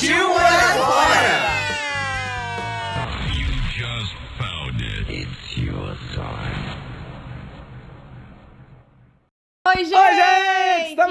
Partiu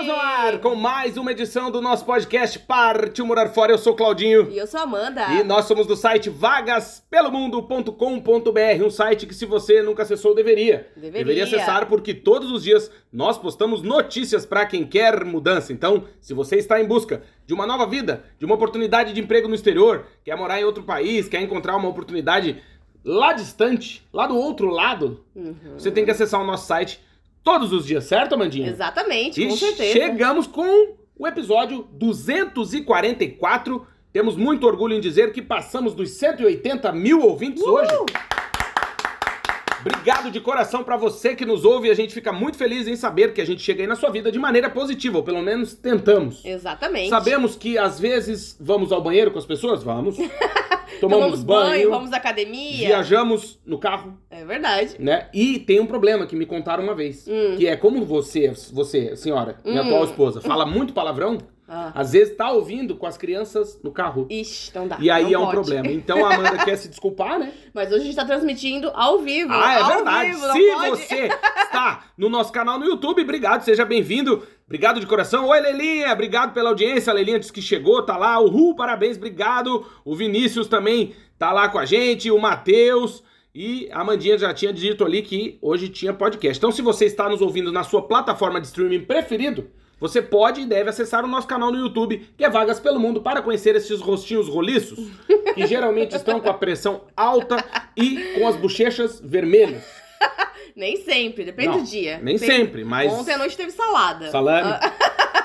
no ar com mais uma edição do nosso podcast Partiu Morar Fora. Eu sou o Claudinho. E eu sou Amanda. E nós somos do site vagaspelomundo.com.br, um site que se você nunca acessou, deveria. Deveria. acessar porque todos os dias nós postamos notícias para quem quer mudança. Então, se você está em busca de uma nova vida, de uma oportunidade de emprego no exterior, quer morar em outro país, quer encontrar uma oportunidade lá distante, lá do outro lado, Uhum. você tem que acessar o nosso site todos os dias, certo, Amandinha? Exatamente, E com certeza. chegamos com o episódio 244. Temos muito orgulho em dizer que passamos dos 180 mil ouvintes hoje. Obrigado de coração pra você que nos ouve. A gente fica muito feliz em saber que a gente chega aí na sua vida de maneira positiva, ou pelo menos tentamos. Exatamente. Sabemos que às vezes vamos ao banheiro com as pessoas? Vamos. Tomamos, Tomamos banho, banho, vamos à academia. viajamos no carro, É verdade. né? E tem um problema que me contaram uma vez, Hum. que é como você, você, senhora, minha Hum. atual esposa, fala muito palavrão, Ah. às vezes tá ouvindo com as crianças no carro. Ixi, então dá. E aí não é um pode. problema. Então a Amanda quer se desculpar, né? Mas hoje a gente tá transmitindo ao vivo. Ah, é verdade. Vivo, Se pode? você está no nosso canal no YouTube, obrigado, seja bem-vindo. Obrigado de coração. Oi, Lelinha, obrigado pela audiência. A Lelinha disse que chegou, tá lá. Uhul, parabéns, obrigado. O Vinícius também tá lá com a gente, o Matheus. E a Amandinha já tinha dito ali que hoje tinha podcast. Então, se você está nos ouvindo na sua plataforma de streaming preferido, você pode e deve acessar o nosso canal no YouTube, que é Vagas pelo Mundo, para conhecer esses rostinhos roliços, que geralmente estão com a pressão alta e com as bochechas vermelhas. Nem sempre, depende Não, do dia. Nem Tem- sempre, mas. Ontem à noite teve salada. Salame. Ah,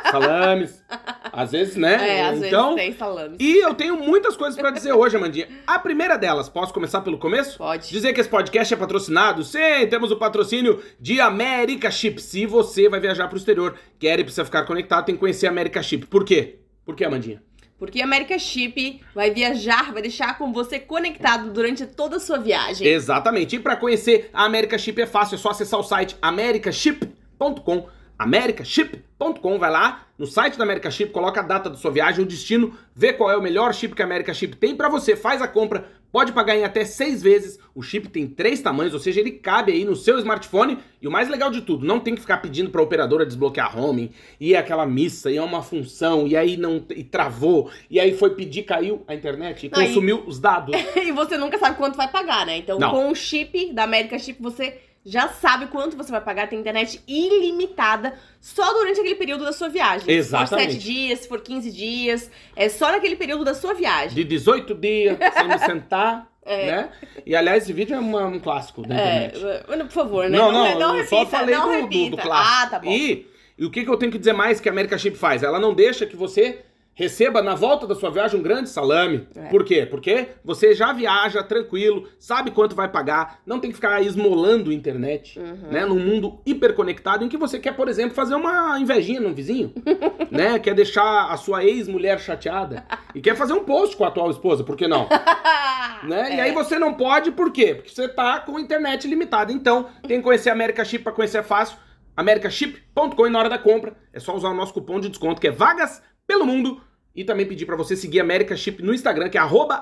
Salames. Às vezes, né? É, às então. vezes tem salame. E eu tenho muitas coisas pra dizer hoje, Amandinha. A primeira delas, posso começar pelo começo? Pode. Dizer que esse podcast é patrocinado? Sim, temos o patrocínio de America Chip. Se você vai viajar pro exterior, quer e precisa ficar conectado, tem que conhecer a America Chip. Por quê? Por quê, Amandinha? Porque a América Chip vai viajar, vai deixar com você conectado durante toda a sua viagem. Exatamente. E para conhecer a America Chip é fácil, é só acessar o site americaship.com. americaship.com, vai lá no site da America Chip, coloca a data da sua viagem, o destino, vê qual é o melhor chip que a America Chip tem para você, faz a compra, pode pagar em até seis vezes. O chip tem três tamanhos, ou seja, ele cabe aí no seu smartphone. E o mais legal de tudo, não tem que ficar pedindo para a operadora desbloquear roaming, e é aquela missa, e é uma função, e aí não e travou, e aí foi pedir, caiu a internet e consumiu os dados. e você nunca sabe quanto vai pagar, né? Então, Não. com o chip da América Chip, você já sabe quanto você vai pagar. Tem internet ilimitada só durante aquele período da sua viagem. Exatamente. Se for 7 dias, se for 15 dias, é só naquele período da sua viagem. de 18 dias sem me sentar, É. né? E aliás, esse vídeo é uma- um clássico da É, internet. por favor, né? Não, não, não eu só repita, falei não do, do, do clássico. Ah, tá bom. E, e o que, que eu tenho que dizer mais que a America Chip faz? Ela não deixa que você receba na volta da sua viagem um grande salame. É. Por quê? Porque você já viaja tranquilo, sabe quanto vai pagar, não tem que ficar esmolando internet, Uhum. né? Num mundo hiperconectado em que você quer, por exemplo, fazer uma invejinha no vizinho, né? Quer deixar a sua ex-mulher chateada e quer fazer um post com a atual esposa, por que não? né? E É. aí você não pode, por quê? Porque você tá com internet limitada. Então, tem que conhecer a America Chip para conhecer é fácil. americaship.com e na hora da compra é só usar o nosso cupom de desconto que é vagas pelo mundo e também pedir para você seguir a America Chip no Instagram, que é arroba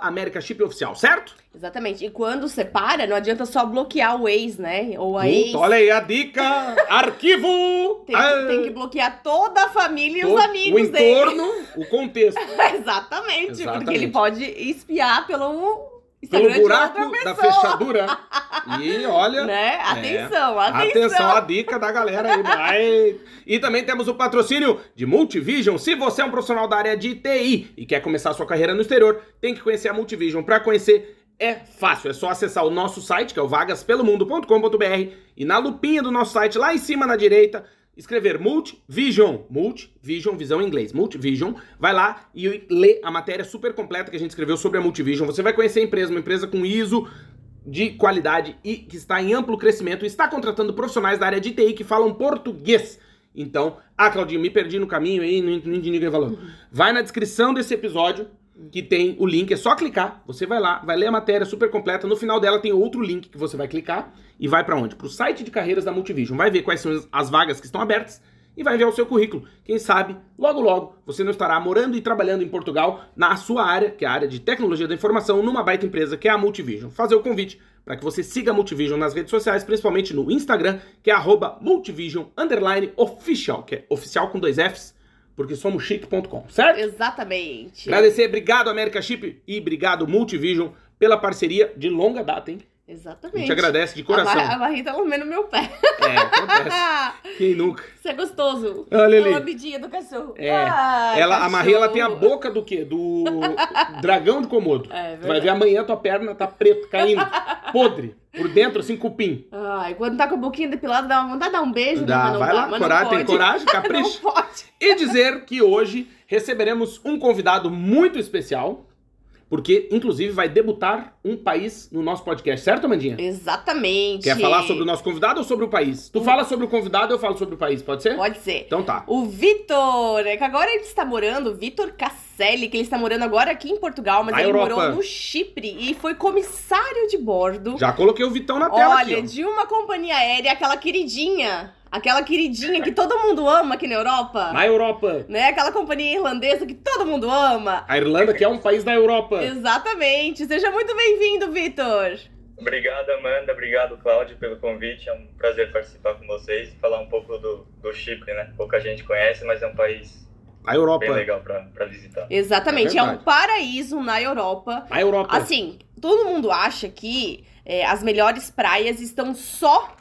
Oficial, certo? Exatamente. E quando separa, não adianta só bloquear o ex, né? Ou a Puta, ex. olha aí a dica! Arquivo! Tem que, Ah, tem que bloquear toda a família e os amigos O dele. entorno, o contexto. Exatamente, Exatamente. Porque ele pode espiar Pelo Instagram de buraco da fechadura. E olha. Né? Atenção, atenção. Atenção à dica da galera aí. Vai. E também temos o patrocínio de Multivision. Se você é um profissional da área de TI e quer começar a sua carreira no exterior, tem que conhecer a Multivision. Para conhecer é fácil, é só acessar o nosso site, que é o vagaspelomundo.com.br, e na lupinha do nosso site, lá em cima na direita, escrever Multivision, Multivision, visão em inglês, Multivision, vai lá e lê a matéria super completa que a gente escreveu sobre a Multivision. Você vai conhecer a empresa, uma empresa com ISO de qualidade e que está em amplo crescimento está contratando profissionais da área de TI que falam português. Então, ah, Claudinho, me perdi no caminho aí, não entendi ninguém falou. Vai na descrição desse episódio que tem o link, é só clicar, você vai lá, vai ler a matéria super completa, no final dela tem outro link que você vai clicar e vai para onde? Para o site de carreiras da Multivision, vai ver quais são as vagas que estão abertas e vai enviar o seu currículo. Quem sabe, logo logo, você não estará morando e trabalhando em Portugal na sua área, que é a área de tecnologia da informação, numa baita empresa que é a Multivision. Fazer o convite para que você siga a Multivision nas redes sociais, principalmente no Instagram, que é @multivision_official, que é oficial com dois Fs porque somos chique.com, certo? Exatamente. Agradecer, obrigado América Chip e obrigado Multivision pela parceria de longa data, hein? Exatamente. A gente agradece de coração. A, barriga tá lambendo meu pé. É, acontece. Quem nunca? Isso é gostoso. Olha ali. A lambidinha do cachorro. É. Ai, ela, a cachorro. Maria, ela tem a boca do quê? Do dragão de Komodo. É, Tu vai ver amanhã tua perna tá preta, caindo, podre, por dentro assim, cupim. Ai, quando tá com a boquinha depilada, dá uma vontade de dar um beijo. Dá, não vai lá, coragem, tem coragem, capricha. não pode. E dizer que hoje receberemos um convidado muito especial, porque inclusive vai debutar um país no nosso podcast, certo, Amandinha? Exatamente. Quer falar sobre o nosso convidado ou sobre o país? Tu fala sobre o convidado, eu falo sobre o país, pode ser? Pode ser. Então tá. O Vitor, é que agora ele está morando, o Vitor Casselli, que ele está morando agora aqui em Portugal, mas Na ele Europa. morou no Chipre e foi comissário de bordo. Já coloquei o Vitão na tela Olha, aqui, de uma companhia aérea, aquela queridinha. Aquela queridinha que todo mundo ama aqui na Europa. Na Europa. Né? Aquela companhia irlandesa que todo mundo ama. A Irlanda, que é um país da Europa. Exatamente. Seja muito bem-vindo, Vitor. Obrigado, Amanda. Obrigado, Cláudio, pelo convite. É um prazer participar com vocês e falar um pouco do, do Chipre, né? Pouca gente conhece, mas é um país A Europa. bem legal para visitar. Exatamente. É É, um paraíso na Europa. A Europa. Assim, todo mundo acha que é, as melhores praias estão só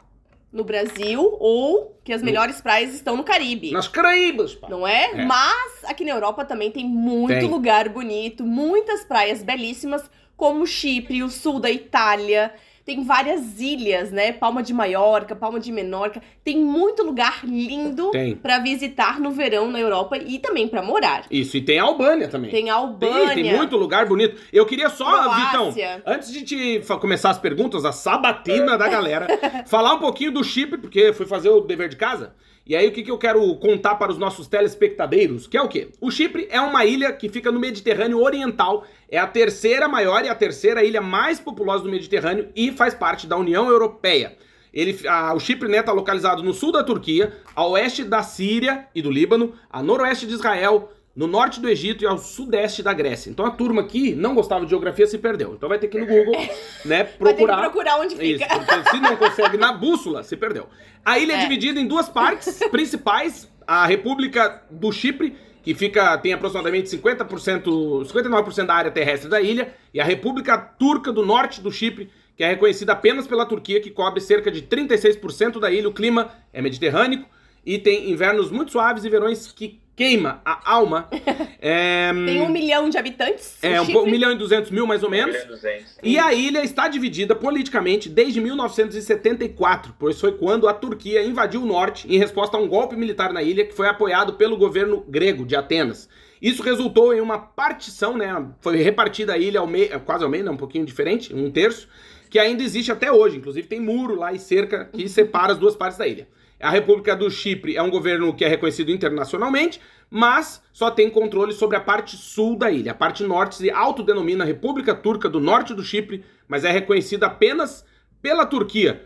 no Brasil ou que as No- melhores praias estão no Caribe. Nas Caraíbas, pá. Não é? É. Mas aqui na Europa também tem muito Tem. lugar bonito, muitas praias belíssimas, como Chipre, o sul da Itália. Tem várias ilhas, né? Palma de Maiorca, Palma de Menorca. Tem muito lugar lindo Tem. pra visitar no verão na Europa e também pra morar. Isso, e tem a Albânia também. Tem Tem, Albânia, tem muito lugar bonito. Eu queria só, Vitão, Croácia. antes de te começar as perguntas, a sabatina da galera, falar um pouquinho do Chipre, porque fui fazer o dever de casa. E aí, o que, que eu quero contar para os nossos telespectadeiros? Que é o quê? O Chipre é uma ilha que fica no Mediterrâneo Oriental, é a terceira maior e a terceira ilha mais populosa do Mediterrâneo e faz parte da União Europeia. Ele, a- o Chipre está localizado no sul da Turquia, a oeste da Síria e do Líbano, a noroeste de Israel, no norte do Egito e ao sudeste da Grécia. Então a turma aqui não gostava de geografia se perdeu. Então vai ter que ir no Google, né, Vai ter que procurar. procurar onde Isso, fica. porque se não consegue na bússola, se perdeu. A ilha é, É. dividida em duas partes principais: a República do Chipre, que fica tem aproximadamente 50%, 59% da área terrestre da ilha, e a República Turca do Norte do Chipre, que é reconhecida apenas pela Turquia, que cobre cerca de 36% da ilha. O clima é mediterrâneo e tem invernos muito suaves e verões que queima a alma. É, Tem um milhão de habitantes. é um, um milhão e duzentos mil mais ou menos. 200. E a ilha está dividida politicamente desde 1974, pois foi quando a Turquia invadiu o norte em resposta a um golpe militar na ilha que foi apoiado pelo governo grego de Atenas. Isso resultou em uma partição, né? Foi repartida a ilha ao meio, quase ao meio, né? um pouquinho diferente, um terço, que ainda existe até hoje. Inclusive tem muro lá e cerca que separa as duas partes da ilha. A República do Chipre é um governo que é reconhecido internacionalmente, mas só tem controle sobre a parte sul da ilha. A parte norte se autodenomina República Turca do Norte do Chipre, mas é reconhecida apenas pela Turquia.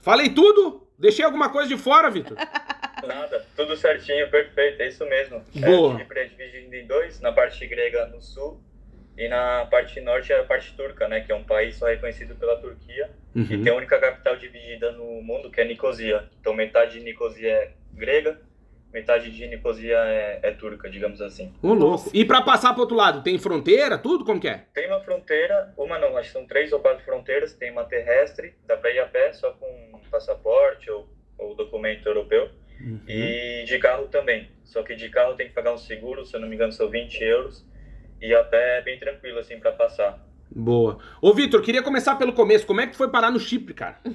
Falei tudo? Deixei alguma coisa de fora, Vitor? Nada, tudo certinho, perfeito, é isso mesmo. Boa. É, Chipre é dividido em dois, na parte grega no sul e na parte norte é a parte turca, né? Que é um país só reconhecido pela Turquia e Uhum. tem a única capital dividida no mundo que é Nicosia. Então metade de Nicosia é grega, metade de Nicosia é, é turca, digamos assim. Ô, louco. E pra passar pro outro lado, tem fronteira, tudo? Como que é? Tem uma fronteira, uma não, acho que são três ou quatro fronteiras. Tem uma terrestre, dá pra ir a pé só com passaporte ou, ou documento europeu. Uhum. E de carro também. Só que de carro tem que pagar um seguro, se eu não me engano são 20 euros. E a pé é bem tranquilo assim pra passar. Boa. Ô, Vitor, queria começar pelo começo. Como é que foi parar no Chipre, cara?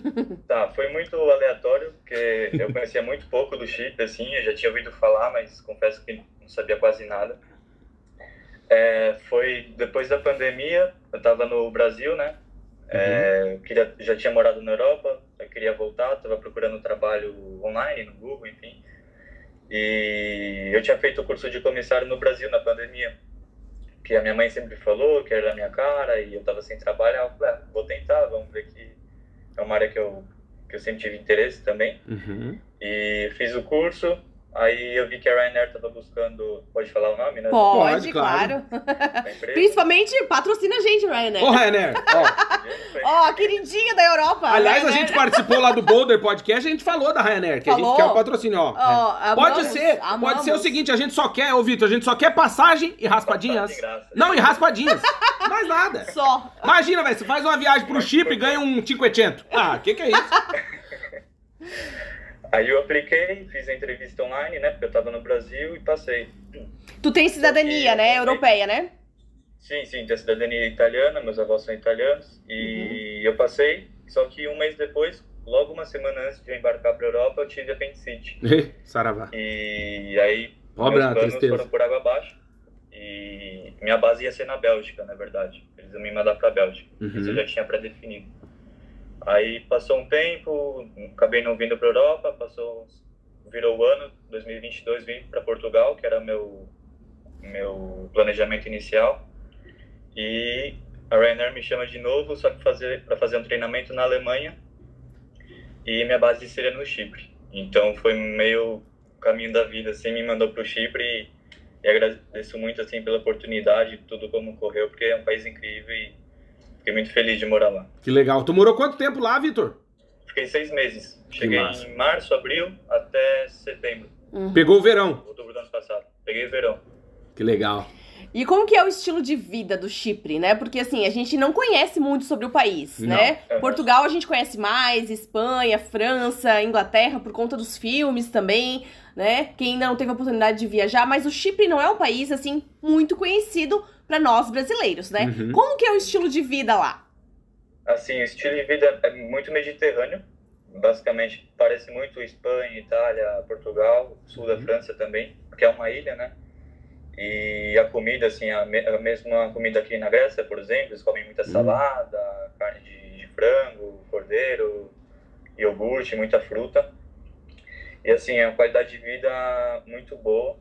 Tá, foi muito aleatório, porque eu conhecia muito pouco do Chipre, assim, eu já tinha ouvido falar, mas confesso que não sabia quase nada. É, foi depois da pandemia, eu tava no Brasil, né? É, eu queria, já tinha morado na Europa, eu queria voltar, tava procurando trabalho online, no Google, enfim. E eu tinha feito o curso de comissário no Brasil na pandemia, que a minha mãe sempre falou que era a minha cara e eu tava sem trabalhar. Eu falei, ah, vou tentar, vamos ver que é uma área que eu, que eu sempre tive interesse também. Uhum. E fiz o curso, aí eu vi que a Ryanair tava buscando, pode falar o nome, né? Pode, Pode, claro. empresa. Principalmente patrocina a gente, Ryanair. Ô, Rainer, ó. Ó, a queridinha da Europa. Aliás, a Ryanair. gente participou lá do Boulder Podcast, a gente falou da Ryanair, que a gente Falou? quer o patrocínio, ó. Ó, É. Pode amamos, ser, amamos. pode ser o seguinte, a gente só quer, ô Vitor, a gente só quer passagem e raspadinhas. Não, e raspadinhas. Mais nada. Só. Imagina, velho, você faz uma viagem pro Chipre e ganha um 500. Ah, que que é isso? Aí eu apliquei, fiz a entrevista online, né? Porque eu tava no Brasil e passei. Tu tem cidadania, né? Europeia, né? Sim, sim, tenho cidadania italiana, meus avós são italianos. E eu passei, só que um mês depois, logo uma semana antes de eu embarcar pra Europa, eu tive apendicite. Saravá. E aí, Pobre meus a planos tristeza. foram por água abaixo. E minha base ia ser na Bélgica, na verdade. Eles iam me mandar pra Bélgica. Isso eu Uhum. já tinha pré-definido. Aí passou um tempo, acabei não vindo pra Europa, passou, virou o ano, 2022, vim pra Portugal, que era meu meu planejamento inicial. E a Ryanair me chama de novo, só que fazer para fazer um treinamento na Alemanha. E minha base seria no Chipre. Então foi meio o caminho da vida, assim, me mandou pro Chipre e, e agradeço muito assim pela oportunidade, tudo como correu, porque é um país incrível e fiquei muito feliz de morar lá. Que legal. Tu morou quanto tempo lá, Vitor? Fiquei seis meses. Cheguei em março, abril, até setembro, Pegou o verão. outubro do ano passado. Peguei verão. Que legal. E como que é o estilo de vida do Chipre, né? Porque assim, a gente não conhece muito sobre o país, Não. né? Uhum. Portugal a gente conhece mais, Espanha, França, Inglaterra, por conta dos filmes também, né? Quem ainda não teve a oportunidade de viajar, mas o Chipre não é um país assim muito conhecido pra nós brasileiros, né? Uhum. Como que é o estilo de vida lá? Assim, o estilo de vida é muito mediterrâneo. Basicamente, parece muito Espanha, Itália, Portugal, sul da França também, porque é uma ilha, né? E a comida, assim, a, me a mesma comida aqui na Grécia, por exemplo, eles comem muita salada, carne de, de frango, cordeiro, iogurte, muita fruta. E, assim, é uma qualidade de vida muito boa.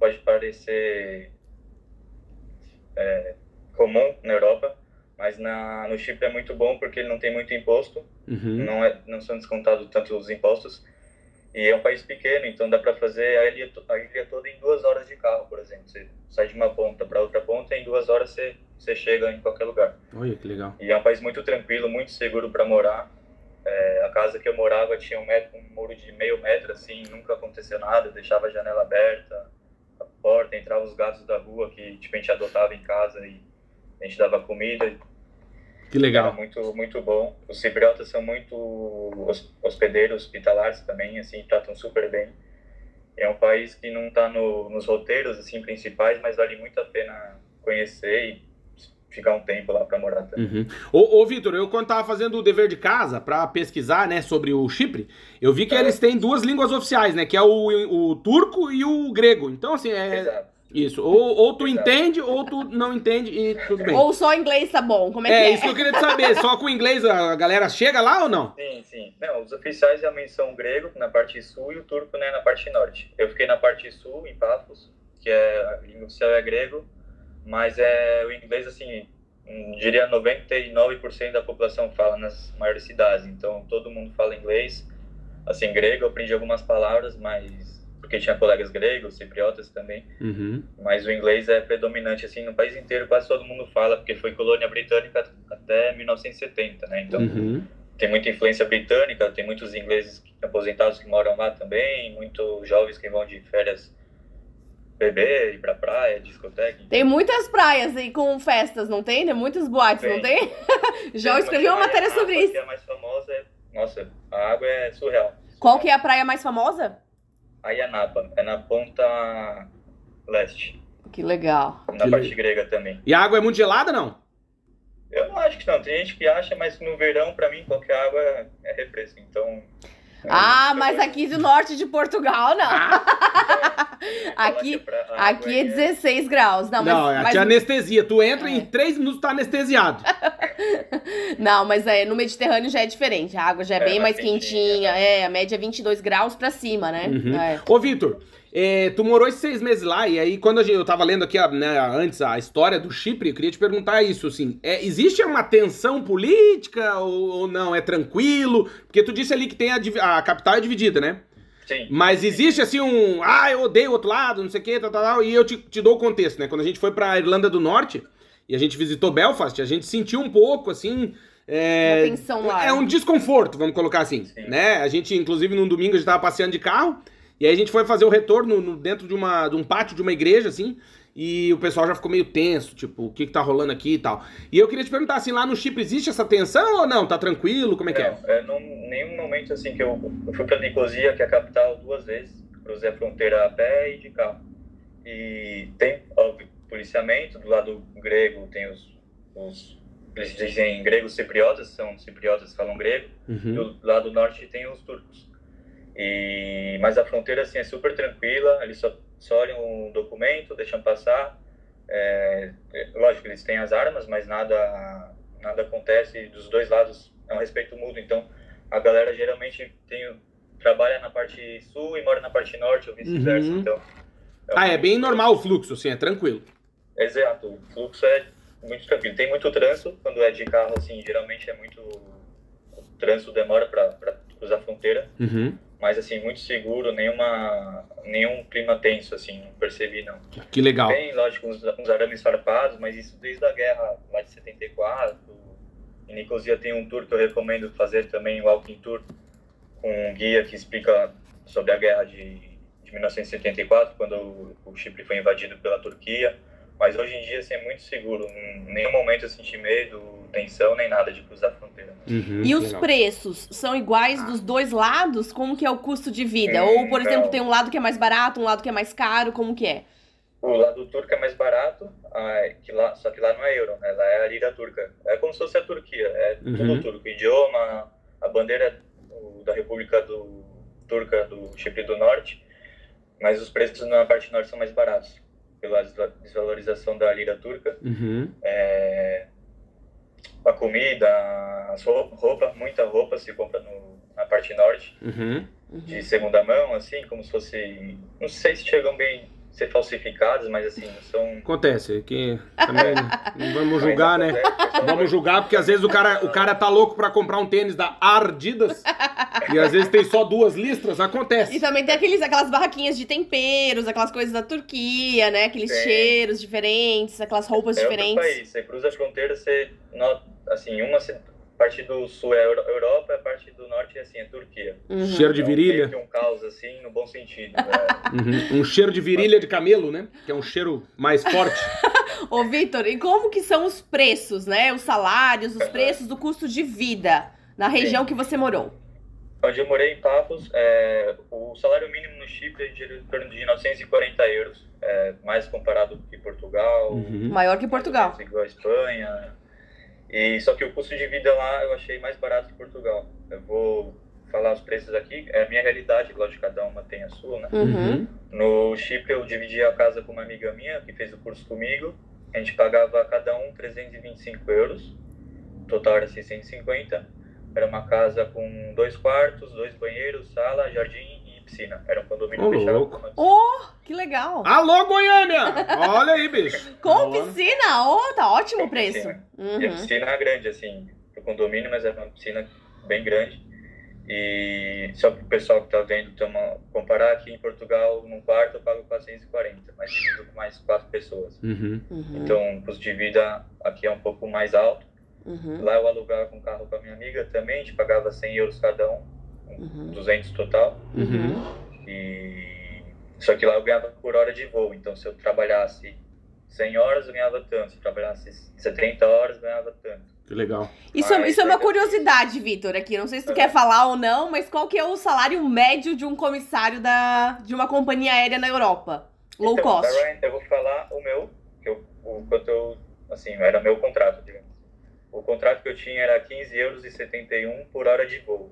Pode parecer é, comum na Europa, mas na, no Chipre é muito bom porque ele não tem muito imposto, Uhum. não, é, não são descontados tanto os impostos. E é um país pequeno, então dá para fazer a ilha, a ilha toda em duas horas de carro, por exemplo. Você sai de uma ponta para outra ponta e em duas horas você, você chega em qualquer lugar. Olha que legal. E é um país muito tranquilo, muito seguro para morar. É, a casa que eu morava tinha um, metro, um muro de meio metro, assim, nunca aconteceu nada, deixava a janela aberta, porta, entrava os gatos da rua que tipo, a gente adotava em casa e a gente dava comida. Que Era legal. muito, muito bom. Os cipriotas são muito hos- hospedeiros, hospitalares também, assim, tratam super bem. É um país que não está no, nos roteiros, assim, principais, mas vale muito a pena conhecer e ficar um tempo lá para morar também. Uhum. Ô, ô Vitor, eu quando tava fazendo o dever de casa pra pesquisar, né, sobre o Chipre, eu vi que É. eles têm duas línguas oficiais, né, que é o, o turco e o grego. Então, assim, é Exato. isso. Ou, ou tu Exato. entende, ou tu não entende e tudo bem. Ou só inglês tá bom? Como é, É, que é? isso que eu queria te saber. Só com o inglês a galera chega lá ou não? Sim, sim. Não, os oficiais realmente são o grego na parte sul e o turco né, na parte norte. Eu fiquei na parte sul, em Paphos, que é a língua oficial é grego, mas é o inglês, assim, hum, diria 99% da população fala nas maiores cidades. Então, todo mundo fala inglês. Assim, grego, eu aprendi algumas palavras, mas... Porque tinha colegas gregos, cipriotas também. Uhum. Mas o inglês é predominante, assim, no país inteiro quase todo mundo fala, porque foi colônia britânica até 1970, né? Então, Uhum. tem muita influência britânica, tem muitos ingleses aposentados que moram lá também, muitos jovens que vão de férias beber, ir pra praia, discoteca. Tem muitas praias aí com festas, não tem? Tem muitas boates, não tem? Já Tem escrevi uma matéria sobre isso. Que é a mais famosa é... Nossa, a água é surreal. Qual que é a praia mais famosa? Aí é Napa, é na ponta leste, Que legal. na Que parte le- grega também. E a água é muito gelada, não? Eu não acho que não. Tem gente que acha, mas no verão, pra mim, qualquer água é, é refresco. Então. Ah, mas aqui do norte de Portugal, não. é, aqui- Aqui é 16 graus. Não, mas, Não, é mas- a anestesia. Tu entra É. em três minutos tá anestesiado. não, mas é, no Mediterrâneo já é diferente. A água já é, É, bem mais mais quentinha, né? É, a média é 22 graus pra cima, né? Uhum. É. Ô, Vitor, é, tu morou esses seis meses lá, e aí quando a gente- eu tava lendo aqui né, antes a história do Chipre, eu queria te perguntar isso, assim, é, existe uma tensão política ou, ou não? É tranquilo? Porque tu disse ali que tem a, a capital é dividida, né? Sim. Mas existe assim um, ah, eu odeio o outro lado, não sei o que, tal, tal, tal, e eu te, te dou o contexto, né? Quando a gente foi pra Irlanda do Norte e a gente visitou Belfast, a gente sentiu um pouco, assim... É, Uma tensão lá. é um desconforto, vamos colocar assim, Sim. né? A gente, inclusive, num domingo, a gente tava passeando de carro, e aí a gente foi fazer o retorno no- dentro de, uma, de um pátio de uma igreja, assim, e o pessoal já ficou meio tenso, tipo, o que que tá rolando aqui e tal. E eu queria te perguntar, assim, lá no Chipre existe essa tensão ou não? Tá tranquilo? Como é que é? Não, é, não, nenhum momento assim que eu, eu fui para Nicosia, que é a capital, duas vezes. Cruzei a fronteira a pé e de carro. E tem, óbvio, policiamento. Do lado grego tem os, os eles dizem gregos cipriotas, são cipriotas que falam grego. Uhum. Do lado norte tem os turcos. E, mas a fronteira assim, é super tranquila, eles só, só olham o documento, deixam passar. É, é, lógico, eles têm as armas, mas nada, nada acontece dos dois lados, é um respeito mútuo. Então, a galera geralmente tem, trabalha na parte sul e mora na parte norte, ou vice-versa. Uhum. Então, Ah, é bem normal o fluxo, assim, é tranquilo. Exato, o fluxo é muito tranquilo. Tem muito trânsito, quando é de carro, assim, geralmente é muito. O trânsito demora para cruzar a fronteira, Uhum. mas, assim, muito seguro, nenhuma, nenhum clima tenso, assim, não percebi, não. Que legal. Tem, lógico, uns, uns arames farpados, mas isso desde a guerra lá de 74. Em Nicosia tem um tour que eu recomendo fazer também, o Walking Tour, com um guia que explica sobre a guerra de, de 1974, quando o, o Chipre foi invadido pela Turquia. Mas hoje em dia assim, é muito seguro. Em nenhum momento eu senti medo, tensão, nem nada de cruzar a fronteira. Uhum, E os legal. preços são iguais dos dois lados? Como que é o custo de vida? Hum, Ou, por exemplo, não. tem um lado que é mais barato, um lado que é mais caro, como que é? O lado turco é mais barato, ah, que lá, só que lá não é euro, né? Lá é a lira turca. É como se fosse a Turquia, é Uhum. tudo turco. O idioma, a bandeira da República do, Turca do Chipre do Norte, mas os preços na parte norte são mais baratos, pela desva- desvalorização da lira turca. Uhum. É, a comida, as roupa, muita roupa se compra no, na parte norte, Uhum. de segunda mão, assim, como se fosse... Não sei se chegam bem ser falsificados, mas assim, são... Acontece, que também não vamos julgar, né? Vamos Vamos julgar, porque às vezes o cara, o cara tá louco pra comprar um tênis da Ardidas e às vezes tem só duas listras, E acontece. também tem aqueles, aquelas barraquinhas de temperos, aquelas coisas da Turquia, né? Aqueles Tem. cheiros diferentes, aquelas roupas É outro diferentes. país. Você cruza a fronteira, você nota, assim, uma parte do sul é Euro- Europa, a parte do norte é assim, é Turquia. Uhum. Cheiro de Então, virilha. que um caos assim, no bom sentido. né? Uhum. Um cheiro de virilha de camelo, né? Que é um cheiro mais forte. Ô, Vitor, e como que são os preços, né? Os salários, os preços do custo de vida na região que você morou? Onde eu morei em Papos, é, o salário mínimo no Chipre é de em torno de 940 euros, é, mais comparado que Portugal, Uhum. Maior que Portugal. igual a Espanha. E só que o custo de vida lá eu achei mais barato que Portugal. Eu vou falar os preços aqui, é a minha realidade, lógico, cada uma tem a sua, né? Uhum. No Chipre eu dividi a casa com uma amiga minha que fez o curso comigo. A gente pagava cada um 325 euros, total era 650. Era uma casa com dois quartos, dois banheiros, sala, jardim piscina. Era um condomínio Ô, fechado. louco. Oh, que legal. Alô, Goiânia! Olha aí, bicho. Com piscina? Oh, tá ótimo o preço. piscina. E a Uhum. piscina é grande, assim, pro condomínio, mas era uma piscina bem grande. E só pro pessoal que tá vendo ter uma, comparar aqui em Portugal, num quarto eu pago 440, mas divido com mais quatro pessoas. Uhum. Uhum. Então, o custo de vida aqui é um pouco mais alto. Uhum. Lá eu alugava com carro com a minha amiga também, a gente pagava 100 euros cada um, Uhum. 200 total. Uhum. E só que lá eu ganhava por hora de voo, então se eu trabalhasse 100 horas eu ganhava tanto, se eu trabalhasse 70 horas eu ganhava tanto. Que legal. Isso, é- Mas isso é uma curiosidade, Vitor, aqui. Não sei se tu É. quer falar ou não, mas qual que é o salário médio de um comissário da, de uma companhia aérea na Europa? Low então, cost. Ryanair, eu vou falar o meu, que eu, o quanto eu, assim, era meu contrato, digamos. o contrato que eu tinha era 15 euros e 71 por hora de voo.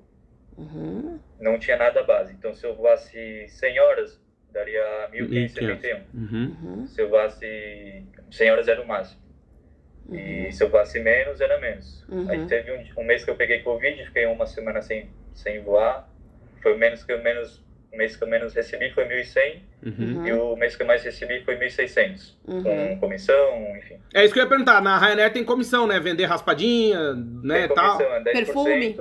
Uhum. Não tinha nada base. Então, se eu voasse 100 horas, daria 1.571. Uhum. Uhum. Se eu voasse 100 horas era o máximo. E se eu voasse menos, era menos. Uhum. Aí teve um, um mês que eu peguei Covid, fiquei uma semana sem, sem voar. Foi o menos que eu menos, o mês que eu menos recebi foi 1.100 Uhum. e o mês que eu mais recebi foi 1.600. Uhum. Com comissão, enfim. É isso que eu ia perguntar. Na Ryanair tem comissão, né? Vender raspadinha, né, Tem tal. comissão, é 10%. Perfume.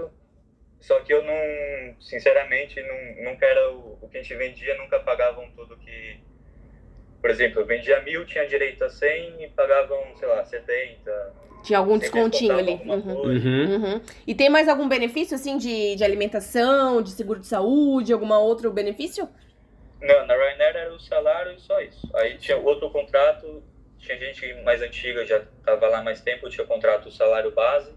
Só que eu não, sinceramente, não, nunca era o, o que a gente vendia, nunca pagavam tudo que. Por exemplo, eu vendia mil, tinha direito a 100 e pagavam, sei lá, 70. Tinha algum descontinho ali. Uhum. Uhum. Uhum. E tem mais algum benefício, assim, de, de alimentação, de seguro de saúde, alguma outro benefício? Não, na Ryanair era o salário e só isso. Aí tinha outro contrato, tinha gente mais antiga, já estava lá mais tempo, tinha contrato salário base,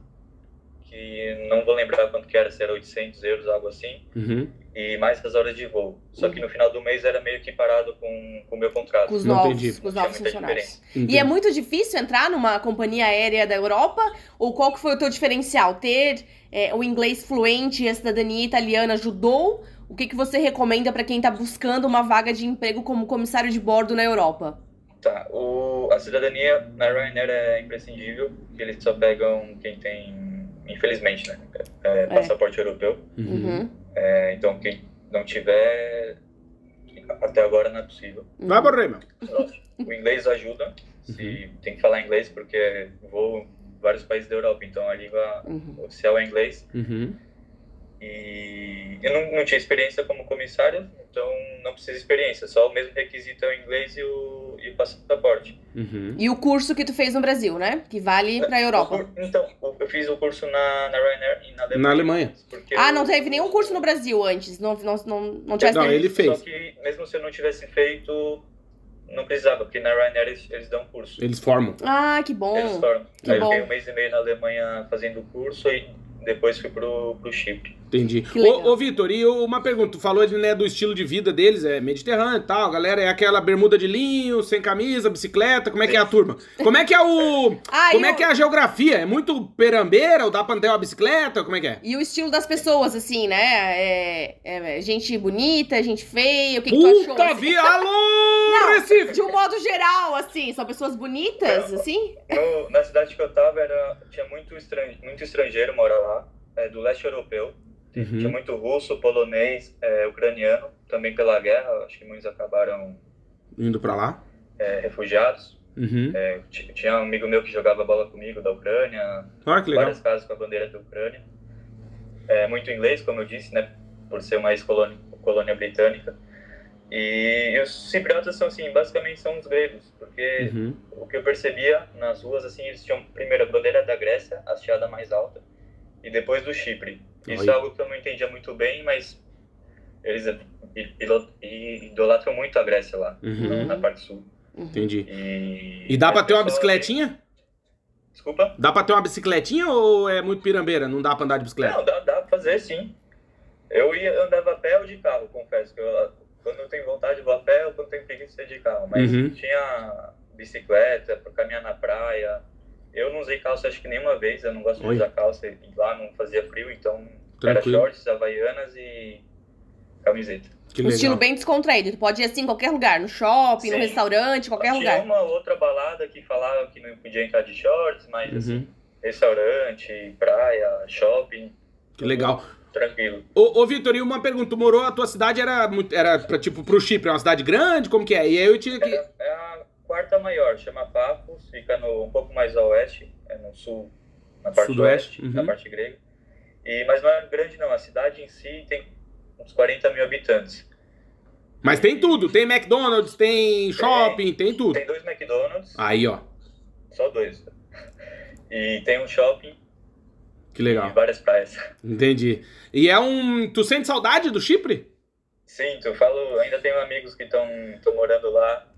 que não vou lembrar quanto que era, se era 800 euros, algo assim, Uhum. e mais as horas de voo. Só que no final do mês era meio que parado com com o meu contrato. Com os Não novos, entendi. com os novos funcionários. E é muito difícil entrar numa companhia aérea da Europa? Ou qual que foi o teu diferencial? Ter é, o inglês fluente e a cidadania italiana ajudou? O que, que você recomenda para quem tá buscando uma vaga de emprego como comissário de bordo na Europa? Tá, o, a cidadania na Ryanair é imprescindível, porque eles só pegam quem tem, infelizmente, né, é, passaporte europeu. Uhum. Uhum. É, então, quem não tiver, até agora não é possível. Vai morrer, meu. O inglês ajuda, se tem que falar inglês, porque vou vários países da Europa, então a língua Uhum. oficial é inglês. Uhum. E eu não, não tinha experiência como comissário, então não precisa de experiência, só o mesmo requisito é o inglês e o, e o passaporte. Uhum. E o curso que tu fez no Brasil, né? Que vale pra O Europa. cur- Então, eu fiz o curso na, na Ryanair e na Alemanha. Na Alemanha. Ah, eu- não teve nenhum curso no Brasil antes? Não, não, não, não tivesse Não, ele fez. Só que mesmo se eu não tivesse feito, não precisava, porque na Ryanair eles, eles dão curso. Eles formam. Ah, que bom. Eles formam. que Aí bom. eu fiquei um mês e meio na Alemanha fazendo o curso e depois fui pro, pro Chipre. Entendi. Ô, ô Vitor, e uma pergunta. Tu falou né, do estilo de vida deles, é mediterrâneo e tal. Galera, é aquela bermuda de linho, sem camisa, bicicleta. Como é que é a turma? Como é que é o. Ah, Como é o- que é a geografia? É muito perambeira ou dá pra ter uma bicicleta? Como é que é? E o estilo das pessoas, assim, né? É, é gente bonita, gente feia, o que, que tu achou? Puta assim? Alô, Recife! De um modo geral, assim, são pessoas bonitas, assim? No- na cidade que eu tava, era, tinha muito, estran, muito estrangeiro mora lá, é, do leste europeu. Uhum. Tinha muito russo, polonês, é, ucraniano, também pela guerra, acho que muitos acabaram Indo pra lá. é, refugiados. Uhum. É, ti- tinha um amigo meu que jogava bola comigo da Ucrânia, Olha que legal. várias casas com a bandeira da Ucrânia. É, muito inglês, como eu disse, né? Por ser uma ex-colônia colônia britânica. E, os cipriotas são, assim, basicamente são os gregos, porque Uhum. o que eu percebia nas ruas, assim, eles tinham primeiro a bandeira da Grécia, hasteada mais alta, e depois do Chipre. Isso Olha. é algo que eu não entendia muito bem, mas eles idolatram muito a Grécia lá, Uhum. na parte sul. Entendi. E, E dá pra ter uma bicicletinha? Desculpa? Dá pra ter uma bicicletinha ou é muito pirambeira? Não dá pra andar de bicicleta? Não, dá, dá pra fazer sim. Eu ia, andava a pé ou de carro, confesso. Que eu, quando eu tenho vontade, eu vou a pé ou quando tenho preguiça, de carro. Mas Uhum. tinha bicicleta pra caminhar na praia. Eu não usei calça acho que nenhuma vez, eu não gosto de Oi. usar calça. E lá não fazia frio, então era Tranquilo. shorts, havaianas e camiseta. Que Um legal. estilo bem descontraído. Tu pode ir assim em qualquer lugar, no shopping, no Sim. restaurante, qualquer Tinha lugar. uma outra balada que falava que não podia entrar de shorts, mas assim, Uhum. restaurante, praia, shopping, Que legal. tranquilo. Ô, ô Vitor, e uma pergunta. Tu morou, a tua cidade era, muito- era pra, tipo, pro Chipre, é uma cidade grande? Como que é? E aí eu tinha que... É, é a quarta maior, chama Papos, fica no, um pouco mais a oeste, é no sul, na parte Sudoeste, oeste, na uhum. parte grega. E, mas não é grande não, a cidade em si tem uns 40 mil habitantes. Mas tem tudo. Tem McDonald's, tem shopping, tem tudo. Tem dois McDonald's, Aí, ó. só dois. E tem um shopping Que e legal. várias praias. Entendi. E é um... Tu sente saudade do Chipre? Sinto, eu falo, ainda tenho amigos que estão morando lá e sim-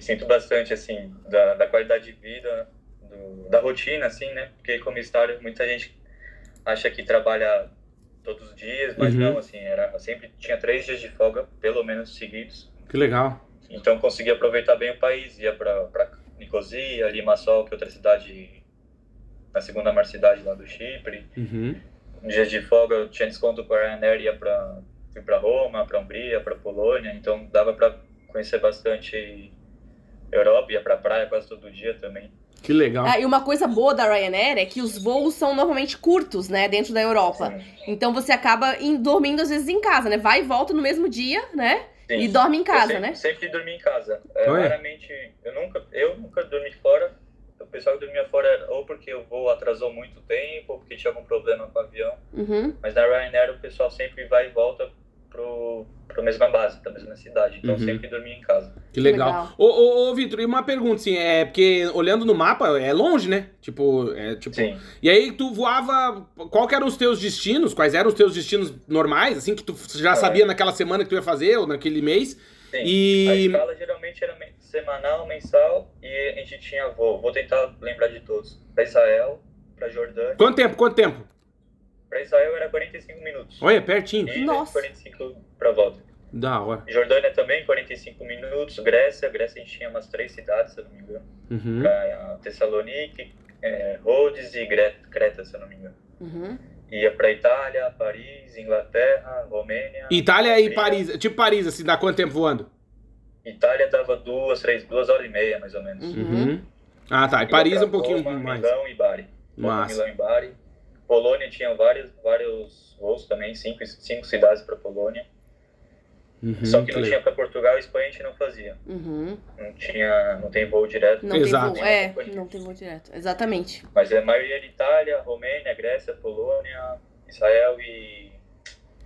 sinto bastante, assim, da, da qualidade de vida, do- da rotina, assim, né? Porque como história, muita gente acha que trabalha todos os dias, mas Uhum. não, assim, era, sempre tinha três dias de folga, pelo menos seguidos. Que legal. Então consegui aproveitar bem o país, ia pra, pra Nicosia, Limassol, que é outra cidade na segunda maior cidade lá do Chipre. Uhum. Dias de folga eu tinha desconto com a Ryanair, ia para fui para Roma, para Hungria, para Polônia, então dava para conhecer bastante Europa, ia para praia quase todo dia também. Que legal. Ah, e uma coisa boa da Ryanair é que os voos são normalmente curtos, né, dentro da Europa. Sim. Então você acaba em- dormindo às vezes em casa, né? Vai e volta no mesmo dia, né? Sim. E dorme em Eu casa, sempre, né? Sempre dormi em casa. É, raramente, eu nunca, eu nunca dormi fora. O pessoal que dormia fora era ou porque o voo atrasou muito tempo, ou porque tinha algum problema com o avião. Uhum. Mas na Ryanair o pessoal sempre vai e volta pro, pro mesma base, pra mesma cidade. Então Uhum. sempre dormi em casa. Que legal. Legal. Ô, ô, ô, Vitor, e uma pergunta, assim, é porque olhando no mapa é longe, né? Tipo, é tipo. Sim. E aí tu voava. Qual que eram os teus destinos? Quais eram os teus destinos normais, assim, que tu já É. sabia naquela semana que tu ia fazer, ou naquele mês? Sim. A E. escala geralmente era semanal, mensal e a gente tinha voo. Vou tentar lembrar de todos. Pra Israel, pra Jordânia. Quanto tempo? Quanto tempo? Pra Israel era 45 minutos. Olha, pertinho. E Nossa. 45 pra volta. Da hora. Jordânia também, 45 minutos. Grécia, Grécia a gente tinha umas três cidades, se eu não me engano. Uhum. Pra Tessalonique, é, Rhodes e Creta, se eu não me engano. Uhum. Ia pra Itália, Paris, Inglaterra, Romênia. Itália e. Paris. Tipo Paris, assim, dá quanto tempo voando? Itália dava duas, três, duas horas e meia, mais ou menos. Uhum. Ah, tá. E Paris um pouquinho Roma, mais. Milão e Bari. Roma, Massa. Milão e Bari. Polônia tinha vários, vários voos também, cinco, cinco cidades para Polônia. Uhum, Só que não tinha para Portugal e Espanha a gente não fazia. Uhum. Não tinha, não tem voo direto. Não Exato. tem voo. É, não tem voo direto. Exatamente. Mas a maioria era Itália, Romênia, Grécia, Polônia, Israel e,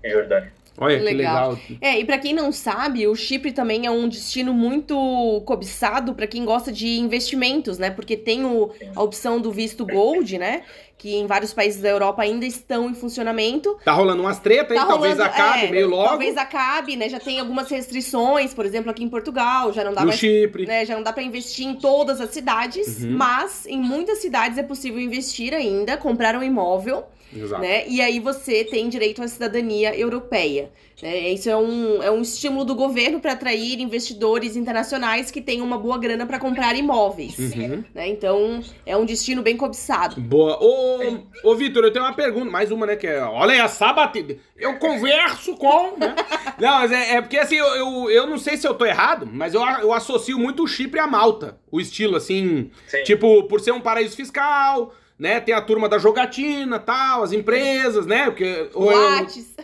e Jordânia. Olha, que Legal. legal. É, e pra quem não sabe, o Chipre também é um destino muito cobiçado pra quem gosta de investimentos, né? Porque tem o, a opção do visto Gold, né? Que em vários países da Europa ainda estão em funcionamento. Tá rolando umas tretas aí, Tá talvez rolando- acabe é, meio logo. Talvez acabe, né? Já tem algumas restrições, por exemplo, aqui em Portugal, já não dá no mais Chipre. né, já não dá pra investir em todas as cidades, Uhum. mas em muitas cidades é possível investir ainda, comprar um imóvel, Exato. né? E aí você tem direito à cidadania europeia. Né? Isso é um, é um estímulo do governo para atrair investidores internacionais que tenham uma boa grana para comprar imóveis. Uhum. Né? Então é um destino bem cobiçado. Boa. Ô, ô Vitor, eu tenho uma pergunta, mais uma, né? Que é, olha essa batida. Eu converso com. Né? Não, mas é, é porque assim, eu, eu, eu não sei se eu tô errado, mas eu, eu associo muito o Chipre a Malta. O estilo, assim. Sim. Tipo, por ser um paraíso fiscal, né? Tem a turma da jogatina tal, as empresas, né? Porque. ou eu- Lattes.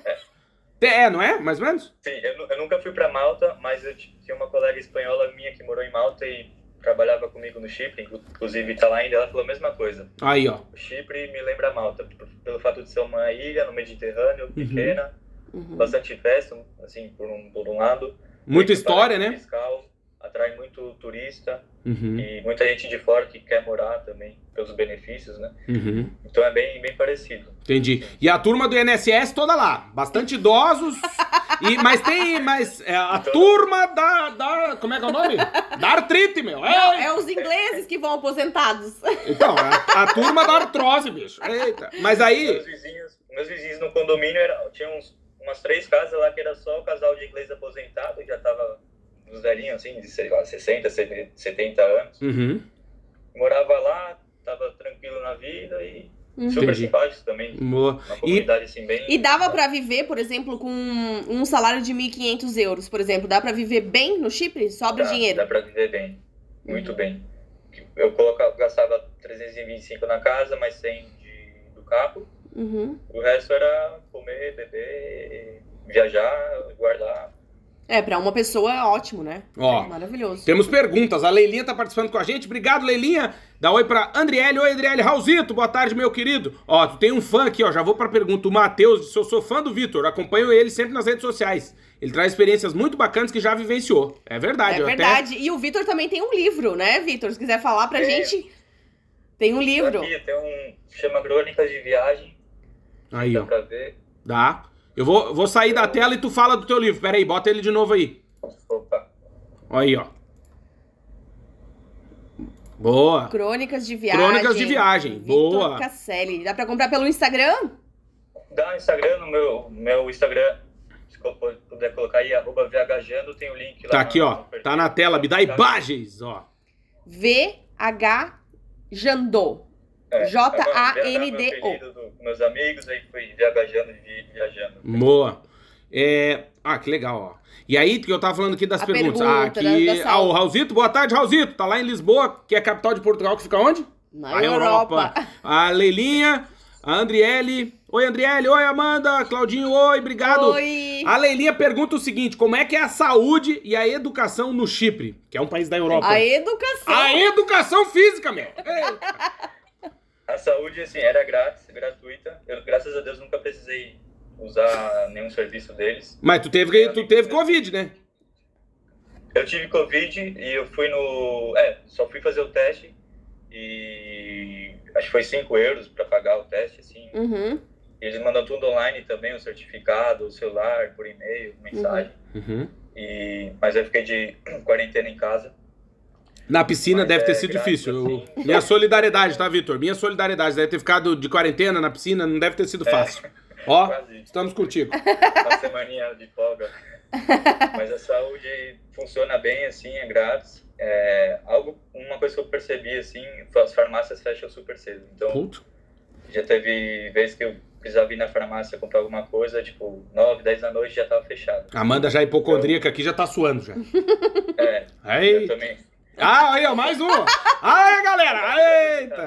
é, não é? Mais ou menos? Sim, eu, eu nunca fui para Malta, mas eu tinha uma colega espanhola minha que morou em Malta e trabalhava comigo no Chipre, inclu- inclusive tá lá ainda, ela falou a mesma coisa. Aí, ó. O Chipre me lembra Malta, pelo fato de ser uma ilha no Mediterrâneo, pequena, Uhum. bastante festa, assim, por um, por um lado. Muita Muito história, né? Fiscal, atrai muito turista Uhum, e muita gente de fora que quer morar também, pelos benefícios, né? uhum. Então é bem, bem parecido. Entendi. E a turma do INSS toda lá. Bastante idosos. E, mas tem. Mas é, a turma da, da. Como é que é o nome? Da artrite, meu. Não, É, é os ingleses que vão aposentados. Então, a, a turma da artrose, bicho. Eita. Mas aí. Meus vizinhos, meus vizinhos no condomínio era, tinham uns, umas três casas lá que era só o casal de inglês aposentado, que já tava uns velhinhos assim, de sei lá, 60, 70 anos. Uhum. Morava lá, tava tranquilo na vida e Uhum. super Entendi. simpáticos também. Boa. Uma comunidade assim bem. E dava pra viver, por exemplo, com um salário de 1.500 euros, por exemplo. Dá pra viver bem no Chipre? Sobra dá, dinheiro. Dá pra viver bem. Muito Uhum. bem. Eu colocava, gastava 325 na casa, mais 100 de, do carro. Uhum. O resto era comer, beber, viajar, guardar. É, pra uma pessoa é ótimo, né? Ó. Maravilhoso. Temos perguntas. A Leilinha tá participando com a gente. Obrigado, Leilinha. Dá oi pra Andriele. Oi, Andriele. Raulzito, boa tarde, meu querido. Ó, tu tem um fã aqui, ó. Já vou pra pergunta. O Matheus disse: Eu sou fã do Vitor. Acompanho ele sempre nas redes sociais. Ele traz experiências muito bacanas que já vivenciou. É verdade. É eu até- verdade. E o Vitor também tem um livro, né, Vitor? Se quiser falar pra É. gente. Tem um livro. Aqui tem um. chama Crônicas de Viagem. Aí, Dá ó. pra ver. Dá. Eu vou, vou sair da tela e tu fala do teu livro. Pera aí, bota ele de novo aí. Opa. Ó Aí, ó. Boa. Crônicas de Viagem. Crônicas de Viagem. Vitor Boa. Casselli. Dá pra comprar pelo Instagram? Dá no Instagram, no meu, meu Instagram, se puder colocar aí, arroba VHJando, tem o link lá. Tá aqui, no- ó. Tá na tela. Me dá imagens, ó. VH Jandô. É, J-A-N-D-O. é meu dos meus amigos, aí fui viajando e viajando. Boa. É... Ah, que legal, ó. E aí, que eu tava falando aqui das A perguntas. pergunta ah, aqui. da- da ah, o. Raulzito, boa tarde, Raulzito. Tá lá em Lisboa, que é a capital de Portugal, que fica onde? Na Europa. A Leilinha, a Andriele. Oi, Andriele. Oi, Amanda. Claudinho, oi, obrigado. Oi. A Leilinha pergunta o seguinte: como é que é a saúde e a educação no Chipre, que é um país da Europa? A educação. A educação física, meu! Eita. A saúde, assim, era grátis, gratuita. Eu, graças a Deus, nunca precisei usar nenhum serviço deles. Mas tu teve, tu teve Covid, né? Eu tive Covid e eu fui no... É, só fui fazer o teste e acho que foi 5 euros para pagar o teste, assim. Uhum. Eles mandam tudo online também, o certificado, o celular, por e-mail, mensagem. Uhum. E... Mas eu fiquei de quarentena em casa. Na piscina Mas deve ter é sido difícil. Eu-. Minha solidariedade, tá, Vitor? Minha solidariedade. Deve ter ficado de quarentena na piscina, não deve ter sido fácil. Ó, Quase. estamos contigo. uma semaninha de folga. Mas a saúde funciona bem, assim, é grátis. É, algo, uma coisa que eu percebi, assim, as farmácias fecham super cedo. Então, Puto. já teve vezes que eu precisava ir na farmácia comprar alguma coisa, tipo, 9, 10 da noite já tava fechado. Amanda já é hipocondríaca aqui, já tá suando já. É, Aí. eu também. Ah, aí, ó, mais um. Aí, galera. Eita.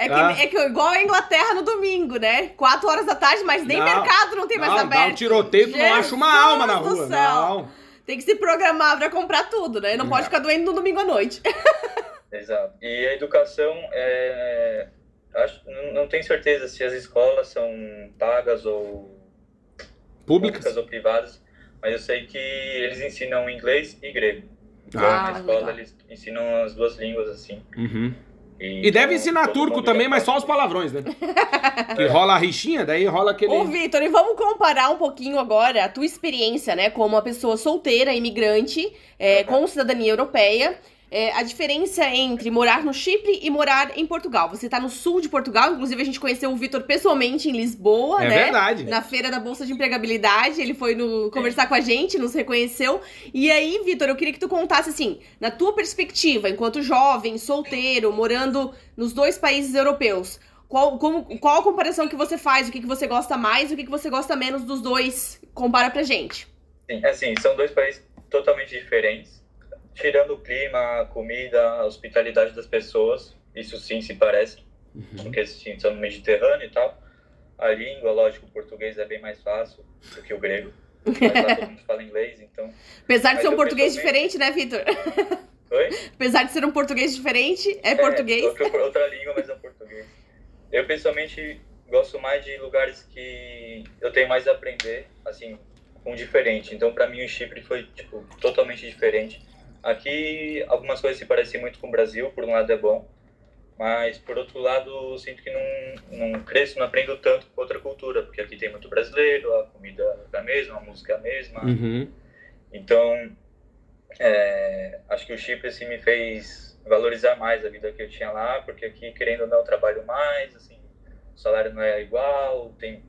É que, Ah. é que igual a Inglaterra no domingo, né? Quatro horas da tarde, mas nem Não. mercado não tem mais Não, aberto. dá um tiroteio, tu não acha uma alma na rua. Não. Tem que se programar pra comprar tudo, né? Não Não. pode ficar doendo no domingo à noite. Exato. E a educação, é, acho, não, não tenho certeza se as escolas são pagas ou Públicas. públicas ou privadas, mas eu sei que eles ensinam inglês e grego. Ah, na escola legal. eles ensinam as duas línguas, assim. Uhum. E, E deve então, ensinar todo turco também, mas só os palavrões, né? Que rola a rixinha, daí rola aquele. Ô, Vitor, e vamos comparar um pouquinho agora a tua experiência, né, como uma pessoa solteira, imigrante, é, com cidadania europeia. É, a diferença entre morar no Chipre e morar em Portugal. Você tá no sul de Portugal, inclusive a gente conheceu o Vitor pessoalmente em Lisboa, É né? verdade. Na feira da Bolsa de Empregabilidade, ele foi no, conversar com a gente, nos reconheceu. E aí, Vitor, eu queria que tu contasse assim, na tua perspectiva, enquanto jovem, solteiro, morando nos dois países europeus, qual, como, qual a comparação que você faz? O que, que você gosta mais e o que, que você gosta menos dos dois? Compara pra gente. Sim, assim, são dois países totalmente diferentes. Tirando o clima, a comida, a hospitalidade das pessoas, isso sim se parece, Uhum. porque sim, são no Mediterrâneo e tal. A língua, lógico, o português é bem mais fácil do que o grego. Mas lá todo mundo fala inglês, então. Apesar de ser um português diferente, né, Vitor? Oi? Apesar de ser um português diferente, é, português. outra, língua, mas é português. Eu, pessoalmente, gosto mais de lugares que eu tenho mais a aprender, assim, com diferente. Então, para mim, o Chipre foi, tipo, totalmente diferente. Aqui, algumas coisas se parecem muito com o Brasil, por um lado é bom, mas, por outro lado, sinto que não, não cresço, não aprendo tanto com outra cultura, porque aqui tem muito brasileiro, a comida é a mesma, a música é a mesma. Uhum. Então, é, acho que o Chipre assim, me fez valorizar mais a vida que eu tinha lá, porque aqui, querendo ou não, eu trabalho mais, assim, o salário não é igual, tem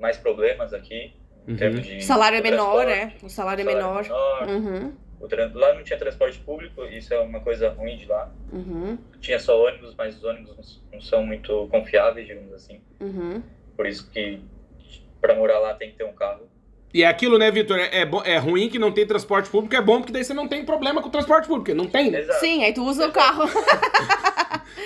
mais problemas aqui. Em Uhum. termos de O salário é menor, né? O salário é o menor. menor. Uhum, O Lá não tinha transporte público, isso é uma coisa ruim de lá. uhum, Tinha só ônibus, mas os ônibus não- são muito confiáveis, digamos assim. uhum. Por isso que para morar lá tem que ter um carro. E é aquilo, né, Vitor? É, é, bo- é ruim que não tem transporte público, é bom porque daí você não tem problema com o transporte público, porque não tem, né? Exato. Sim, aí tu usa o carro.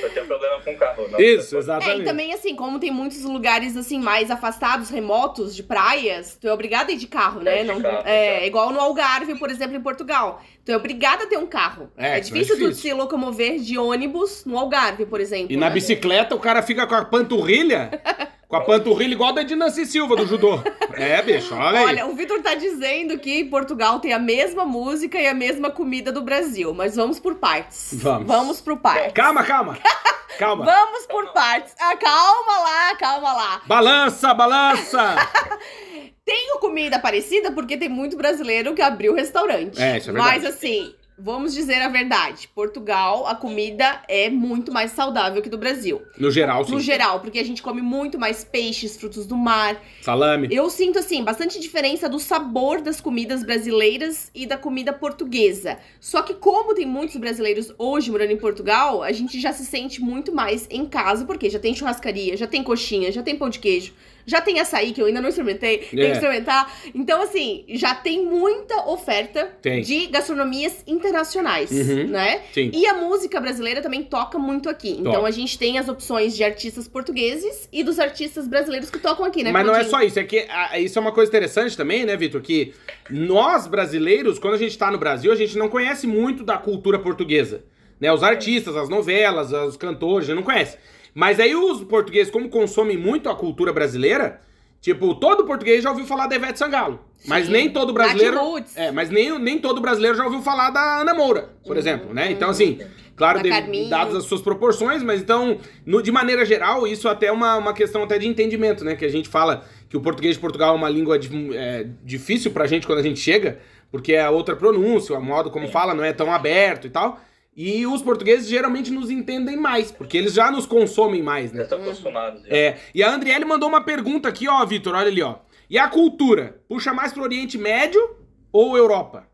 Só tem um problema com o carro. não Isso, transporte. É, exatamente. e também, assim, como tem muitos lugares, assim, mais afastados, remotos, de praias, tu é obrigado a ir de carro, né? É, de Não, carro, é igual no Algarve, por exemplo, em Portugal. Tu é obrigado a ter um carro. É, É, isso é difícil, tu difícil. se locomover de ônibus no Algarve, por exemplo. E na né? bicicleta o cara fica com a panturrilha, com a panturrilha igual da de Nancy Silva, do judô. É, bicho, olha aí. Olha, o Vitor tá dizendo que Portugal tem a mesma música e a mesma comida do Brasil, mas vamos por partes. Vamos. Vamos por partes. Calma, calma. Calma. Vamos por partes. Ah, calma lá, calma lá. Balança, balança. Tem comida parecida porque tem muito brasileiro que abriu restaurante. É, isso é Mas verdade. assim, vamos dizer a verdade. Portugal, a comida é muito mais saudável que do Brasil. No geral, sim. No geral, porque a gente come muito mais peixes, frutos do mar. Salame. Eu sinto, assim, bastante diferença do sabor das comidas brasileiras e da comida portuguesa. Só que, como tem muitos brasileiros hoje morando em Portugal, a gente já se sente muito mais em casa, porque já tem churrascaria, já tem coxinha, já tem pão de queijo. Já tem açaí, que eu ainda não experimentei, tem É. que experimentar. Então, assim, já tem muita oferta Tem. de gastronomias internacionais, Uhum. né? Sim. E a música brasileira também toca muito aqui. Então Toca. a gente tem as opções de artistas portugueses e dos artistas brasileiros que tocam aqui, né? Mas não é só isso, é que ah, isso é uma coisa interessante também, né, Vitor? Que nós brasileiros, quando a gente tá no Brasil, a gente não conhece muito da cultura portuguesa. Né? Os artistas, as novelas, os cantores, a gente não conhece. Mas aí os portugueses, como consomem muito a cultura brasileira, tipo, todo português já ouviu falar da Ivete Sangalo. Mas Sim. nem todo brasileiro. É, mas nem, nem todo brasileiro já ouviu falar da Ana Moura, por exemplo, né? Então, assim, claro, Uhum. De- dadas as suas proporções, mas então, no- de maneira geral, isso até é uma, uma questão até de entendimento, né? Que a gente fala que o português de Portugal é uma língua di- é, difícil pra gente quando a gente chega, porque é outra pronúncia, o modo como fala não é tão aberto e tal. E os portugueses geralmente nos entendem mais, porque eles já nos consomem mais, Já né? estão acostumados. já. É, e a Andriele mandou uma pergunta aqui, ó, Vitor, olha ali, ó. E a cultura? Puxa mais pro Oriente Médio ou Europa?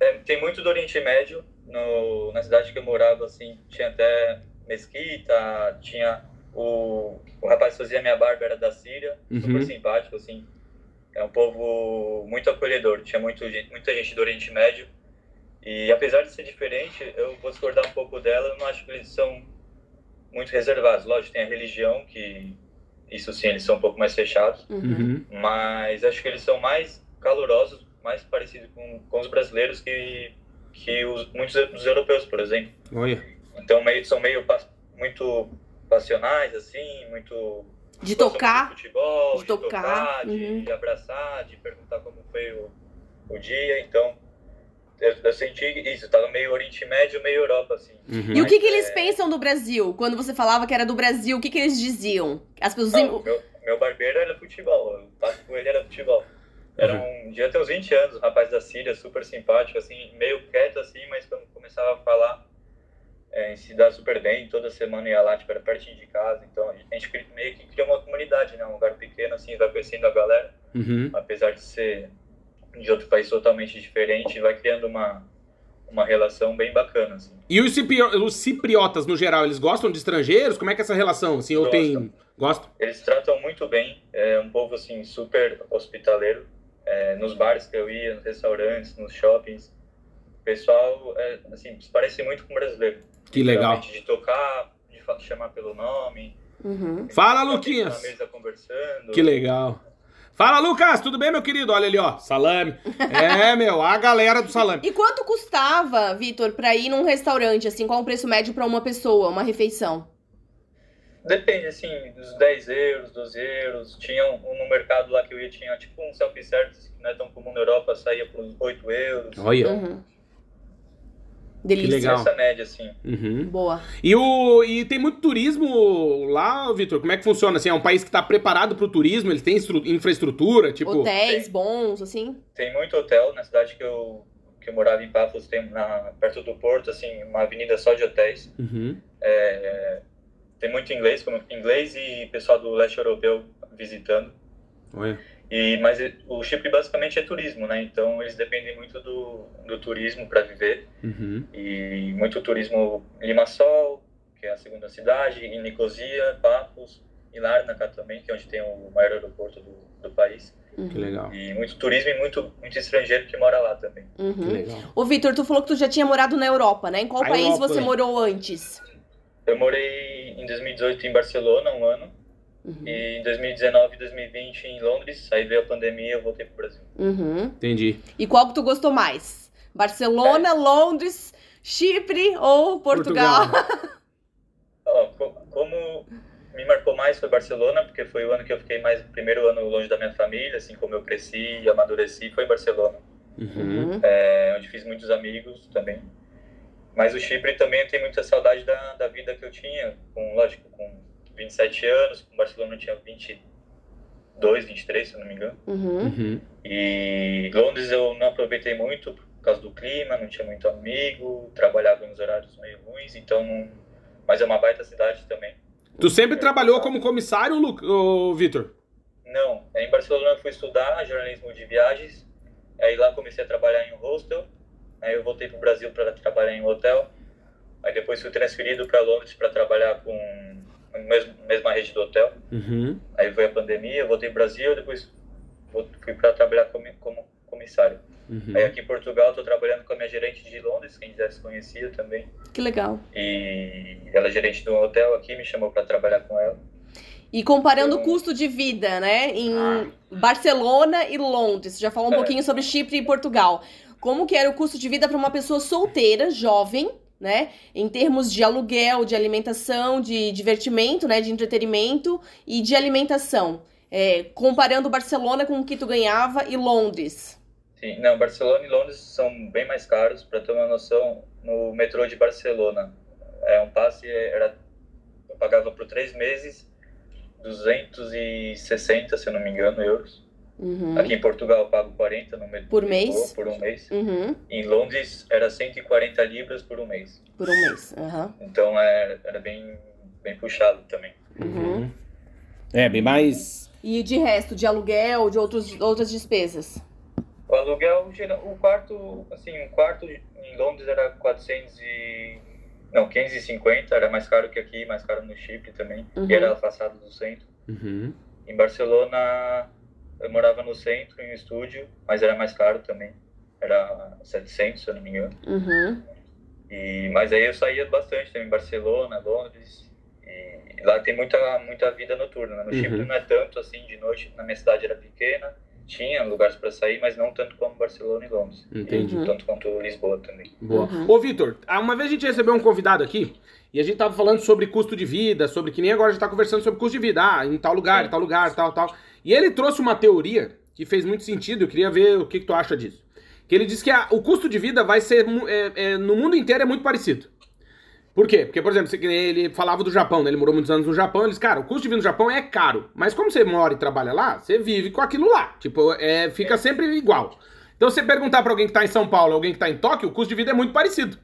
É, tem muito do Oriente Médio. No, na cidade que eu morava, assim, tinha até mesquita, tinha o, o rapaz que fazia minha barba era da Síria, Uhum. super simpático, assim. É um povo muito acolhedor, tinha muito, muita gente do Oriente Médio. E apesar de ser diferente, eu vou discordar um pouco dela, eu não acho que eles são muito reservados. Lógico, tem a religião, que isso sim, eles são um pouco mais fechados. Uhum. mas acho que eles são mais calorosos, mais parecidos com, com os brasileiros que, que os, muitos dos europeus, por exemplo. Olha. Então meio, são meio muito passionais, assim, muito... De tocar. muito De futebol, de tocar, de, uhum. de abraçar, de perguntar como foi o, o dia. Então, eu, eu senti isso, tava meio Oriente Médio, meio Europa, assim. Uhum. E o que, que eles é, pensam do Brasil? Quando você falava que era do Brasil, o que, que eles diziam? As pessoas. Não, meu, meu barbeiro era futebol, o papo com ele era futebol. Era um, devia ter uns 20 anos, um rapaz da Síria, super simpático, assim, meio quieto, assim, mas quando começava a falar, é, se dá super bem, toda semana ia lá, tipo, era pertinho de casa, então a gente meio que criou uma comunidade, né, um lugar pequeno, assim, vai conhecendo a galera, Uhum. apesar de ser de outro país totalmente diferente, vai criando uma, uma relação bem bacana, assim. E os, cipri- os cipriotas, no geral, eles gostam de estrangeiros? Como é que é essa relação? Assim, ou tem. Gostam? Eles tratam muito bem, é um povo assim super hospitaleiro. É, nos bares que eu ia, nos restaurantes, nos shoppings, o pessoal é, assim se parece muito com o brasileiro. Que legal. De tocar, de chamar pelo nome. Uhum. Fala, Luquinhas. Na mesa conversando. Que legal. Fala, Lucas, tudo bem, meu querido? Olha ali, ó, salame. É, meu, a galera do salame. E quanto custava, Vitor, pra ir num restaurante, assim, qual o preço médio pra uma pessoa, uma refeição? Depende, assim, dos 10 euros, 12 euros. Tinha um, um no mercado lá que eu ia, tinha tipo um self-service que não é tão comum na Europa, saía por uns 8 euros. Olha. Uhum. Delícia. legal. Essa média, assim. Uhum. Boa. E, o, e tem muito turismo lá, Vitor? Como é que funciona? Assim, é um país que tá preparado pro turismo? Ele tem infraestrutura? Tipo. Hotéis tem. bons, assim? Tem muito hotel na cidade que eu, que eu morava em Paphos, tem na, perto do porto, assim, uma avenida só de hotéis. Uhum. É, tem muito inglês, como inglês e pessoal do leste europeu visitando. Olha. E, mas o Chipre basicamente é turismo, né? Então eles dependem muito do, do turismo para viver. Uhum. E muito turismo em Limassol, que é a segunda cidade, em Nicosia, Paphos, e Larnaca também, que é onde tem o maior aeroporto do, do país. Uhum. Que legal. E muito turismo e muito, muito estrangeiro que mora lá também. Que Uhum. legal. Ô, Vitor, tu falou que tu já tinha morado na Europa, né? Em qual A país Europa, você é. morou antes? Eu morei em 2018 em Barcelona, um ano, Uhum. e em 2019 e 2020 em Londres. Aí veio a pandemia e eu voltei pro Brasil. Uhum. Entendi. E qual que tu gostou mais? Barcelona, Londres, Chipre ou Portugal? Co- como me marcou mais foi Barcelona, porque foi o ano que eu fiquei mais, o primeiro ano longe da minha família, assim como eu cresci e amadureci, foi em Barcelona. Uhum. Uhum. é, onde fiz muitos amigos também. Mas o Chipre também eu tenho muita saudade da, da vida que eu tinha, com, lógico, com 27 anos, com Barcelona eu tinha 22, 23, se eu não me engano. Uhum. Uhum. E Londres eu não aproveitei muito por causa do clima, não tinha muito amigo, trabalhava nos horários meio ruins, então. Mas é uma baita cidade também. Tu sempre trabalhou como comissário, Lu... Vitor? Não, em Barcelona eu fui estudar jornalismo de viagens, aí lá comecei a trabalhar em um hostel, aí eu voltei para o Brasil para trabalhar em um hotel, aí depois fui transferido para Londres para trabalhar com mesma, mesma rede do hotel, uhum. aí foi a pandemia, eu voltei para o Brasil, depois fui para trabalhar como, como comissário. Uhum. Aí aqui em Portugal estou trabalhando com a minha gerente de Londres, quem já se conhecia também. Que legal. E ela é gerente de um hotel aqui, me chamou para trabalhar com ela. E comparando o custo de vida, né, em ah. Barcelona e Londres, você já falou um é. pouquinho sobre Chipre e Portugal. Como que era o custo de vida para uma pessoa solteira, jovem, né, em termos de aluguel, de alimentação, de divertimento, né, de entretenimento e de alimentação, é, comparando Barcelona com o que tu ganhava e Londres. Sim, não, Barcelona e Londres são bem mais caros. Para ter uma noção, no metrô de Barcelona, é um passe era eu pagava por três meses 260, se eu não me engano, euros. Uhum. Aqui em Portugal eu pago 40 no metrô por mês. por um mês. Uhum. Em Londres era 140 libras por um mês. Por um mês. Uhum. Então é, era bem, bem puxado também. Uhum. É, bem mais. E de resto, de aluguel, de outros, outras despesas? O aluguel, o quarto, assim, um quarto em Londres era 400 e não, 550 era mais caro que aqui, mais caro no Chipre também. Uhum. E era afastado do centro. Uhum. Em Barcelona, eu morava no centro, em um estúdio, mas era mais caro também. Era 700, se eu não me engano. Uhum. E, mas aí eu saía bastante também, em Barcelona, Londres. E lá tem muita, muita vida noturna. Né? No uhum. Chipre não é tanto assim de noite. Na minha cidade era pequena tinha lugares para sair, mas não tanto como Barcelona e Londres. Entendi. Uhum. Tanto quanto Lisboa também. Boa. Uhum. Ô, Vitor, uma vez a gente recebeu um convidado aqui e a gente tava falando sobre custo de vida, sobre que nem agora a gente tá conversando sobre custo de vida, ah, em tal lugar, em tal lugar, tal, tal. E ele trouxe uma teoria que fez muito sentido, eu queria ver o que, que tu acha disso. Que ele disse que a, o custo de vida vai ser, é, é, no mundo inteiro é muito parecido. Por quê? Porque, por exemplo, ele falava do Japão, né? Ele morou muitos anos no Japão, ele disse, cara, o custo de vida no Japão é caro. Mas como você mora e trabalha lá, você vive com aquilo lá. Tipo, é, fica sempre igual. Então, se você perguntar para alguém que tá em São Paulo alguém que tá em Tóquio, o custo de vida é muito parecido.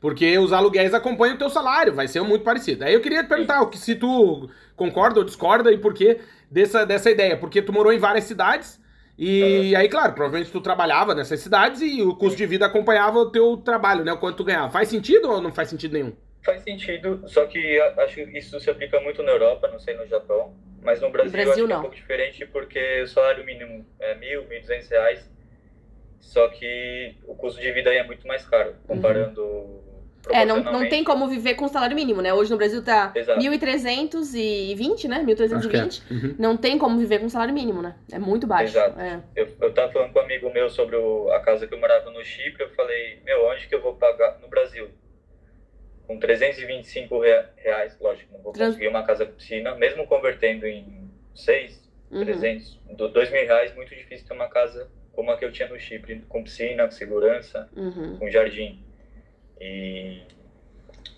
Porque os aluguéis acompanham o teu salário, vai ser muito parecido. Aí eu queria te perguntar se tu concorda ou discorda e por que dessa, dessa ideia. Porque tu morou em várias cidades e aí, claro, provavelmente tu trabalhava nessas cidades e o custo de vida acompanhava o teu trabalho, né? O quanto tu ganhava. Faz sentido ou não faz sentido nenhum? Faz sentido, só que acho que isso se aplica muito na Europa, não sei no Japão, mas no Brasil, Brasil acho que não. é um pouco diferente porque o salário mínimo é mil, mil duzentos reais, só que o custo de vida aí é muito mais caro, comparando... Uhum. É, não, não tem como viver com salário mínimo, né? Hoje no Brasil tá Exato. 1.320, né? 1.320. É. Uhum. Não tem como viver com salário mínimo, né? É muito baixo. Exato. É. Eu, eu tava falando com um amigo meu sobre o, a casa que eu morava no Chipre, eu falei, meu, onde que eu vou pagar no Brasil? com 325 reais, lógico, não vou Trans... conseguir uma casa com piscina, mesmo convertendo em 6, uhum. 300, 2 mil reais, muito difícil ter uma casa como a que eu tinha no Chipre, com piscina, com segurança, uhum. com jardim. E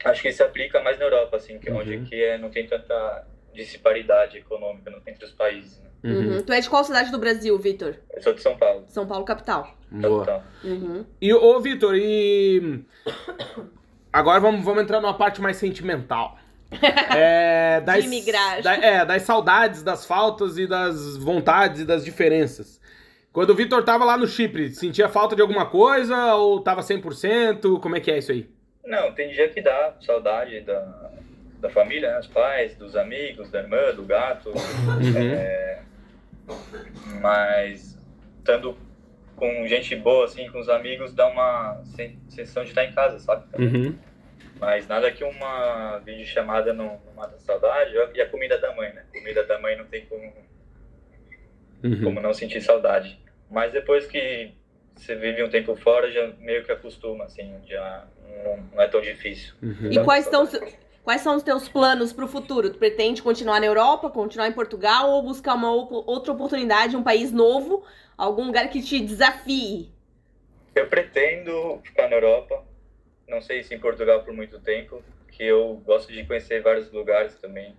acho que isso se aplica mais na Europa, assim, que é uhum. onde que é, não tem tanta disparidade econômica entre os países. Né? Uhum. uhum. Tu é de qual cidade do Brasil, Vitor? Eu sou de São Paulo. São Paulo, capital. Boa. Capital. Uhum. E, ô, Vitor, e Agora vamos, vamos entrar numa parte mais sentimental. É, das, de Da, é, das saudades, das faltas e das vontades e das diferenças. Quando o Vitor tava lá no Chipre, sentia falta de alguma coisa ou tava 100%? Como é que é isso aí? Não, tem dia que dá saudade da, da família, né? Os pais, dos amigos, da irmã, do gato. Uhum. É, mas estando com gente boa, assim, com os amigos, dá uma sensação de estar em casa, sabe? Uhum. Mas nada que uma videochamada não, não mata a saudade. E a comida da mãe, né? comida da mãe não tem como, uhum. como não sentir saudade. Mas depois que você vive um tempo fora, já meio que acostuma, assim, já não, não é tão difícil. Uhum. E quais são, quais são os teus planos para o futuro? Tu pretende continuar na Europa, continuar em Portugal ou buscar uma outra oportunidade, um país novo, algum lugar que te desafie? Eu pretendo ficar na Europa, não sei se em Portugal por muito tempo, que eu gosto de conhecer vários lugares também.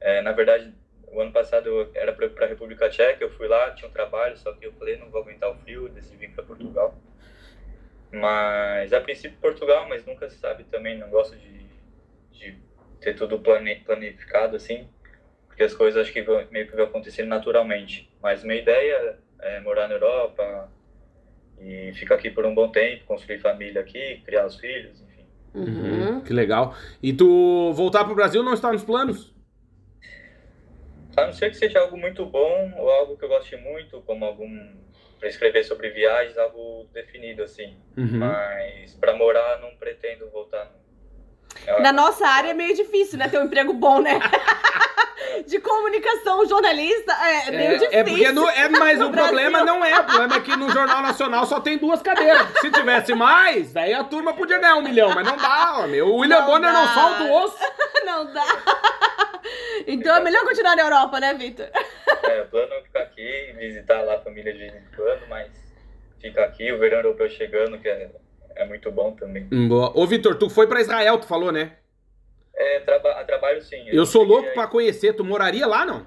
É, na verdade, o ano passado eu era para a República Tcheca, eu fui lá, tinha um trabalho, só que eu falei, não vou aguentar o frio, decidi vir para Portugal. Mas a princípio Portugal, mas nunca se sabe também, não gosto de, de ter tudo plane, planificado assim, porque as coisas acho que vão, meio que vão acontecer naturalmente. Mas minha ideia é morar na Europa e ficar aqui por um bom tempo, construir família aqui, criar os filhos, enfim. Uhum. Que legal. E tu voltar pro Brasil não está nos planos? A não ser que seja algo muito bom ou algo que eu goste muito, como algum para escrever sobre viagens, algo definido assim. Uhum. Mas para morar não pretendo voltar. não. Eu- Na nossa área é meio difícil, né? Ter um emprego bom, né? De comunicação, jornalista, é, meio É, difícil. é porque no, é, mas No o problema Brasil. não é. O problema é que no Jornal Nacional só tem duas cadeiras. Se tivesse mais, daí a turma podia ganhar um milhão, mas não dá, meu. O William Não Bonner não dá. solta o osso. Não dá. Então é melhor continuar na Europa, né, Vitor? É, o plano é ficar aqui, visitar lá a família de vez em quando, mas ficar aqui, o verão europeu chegando, que é, é muito bom também. Hum, Boa. Ô, Vitor, tu foi pra Israel, tu falou, né? É, traba trabalho sim. Eu sou cheguei louco aí- pra conhecer. Tu moraria lá, não?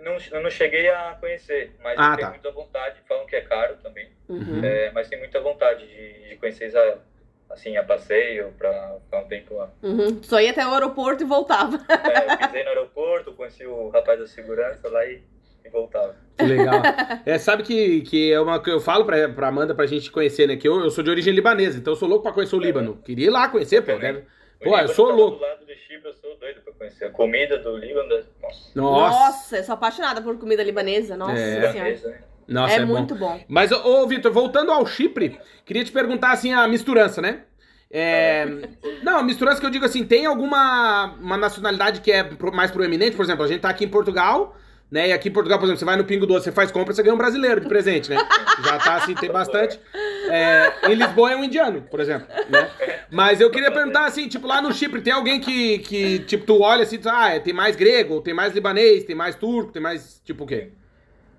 Não, eu não cheguei a conhecer, mas Ah, eu tenho tá. muita vontade, falam que é caro também, Uhum. é, mas tenho muita vontade de, de conhecer Israel, assim, a passeio, pra ficar um tempo lá. Uhum. Só ia até o aeroporto e voltava. É, eu pisei no aeroporto, conheci o rapaz da segurança lá e, e voltava. Que legal. É, sabe que, que é uma que eu falo pra, pra Amanda pra gente conhecer, né? Que eu, eu sou de origem libanesa, então eu sou louco pra conhecer o Líbano. Queria ir lá conhecer, pô. O Pô, eu sou tá louco. Do lado do Chipre, eu sou doido pra conhecer. A comida do Líbano, nossa. Nossa. Nossa, eu sou apaixonada por comida libanesa. Nossa É. senhora. libanesa, né? Nossa, é, é, bom. muito bom. Mas, ô, ô, Vitor, voltando ao Chipre, queria te perguntar, assim, a misturança, né? É... Não, a misturança que eu digo assim, tem alguma uma nacionalidade que é mais proeminente? Por exemplo, a gente tá aqui em Portugal, né? E aqui em Portugal, por exemplo, você vai no Pingo Doce, você faz compra, você ganha um brasileiro de presente, né? Já tá assim, tem bastante. É, em Lisboa é um indiano, por exemplo, né? Mas eu queria perguntar assim, tipo, lá no Chipre, tem alguém que, que tipo, tu olha assim, tu, ah, tem mais grego, tem mais libanês, tem mais turco, tem mais, tipo, o quê?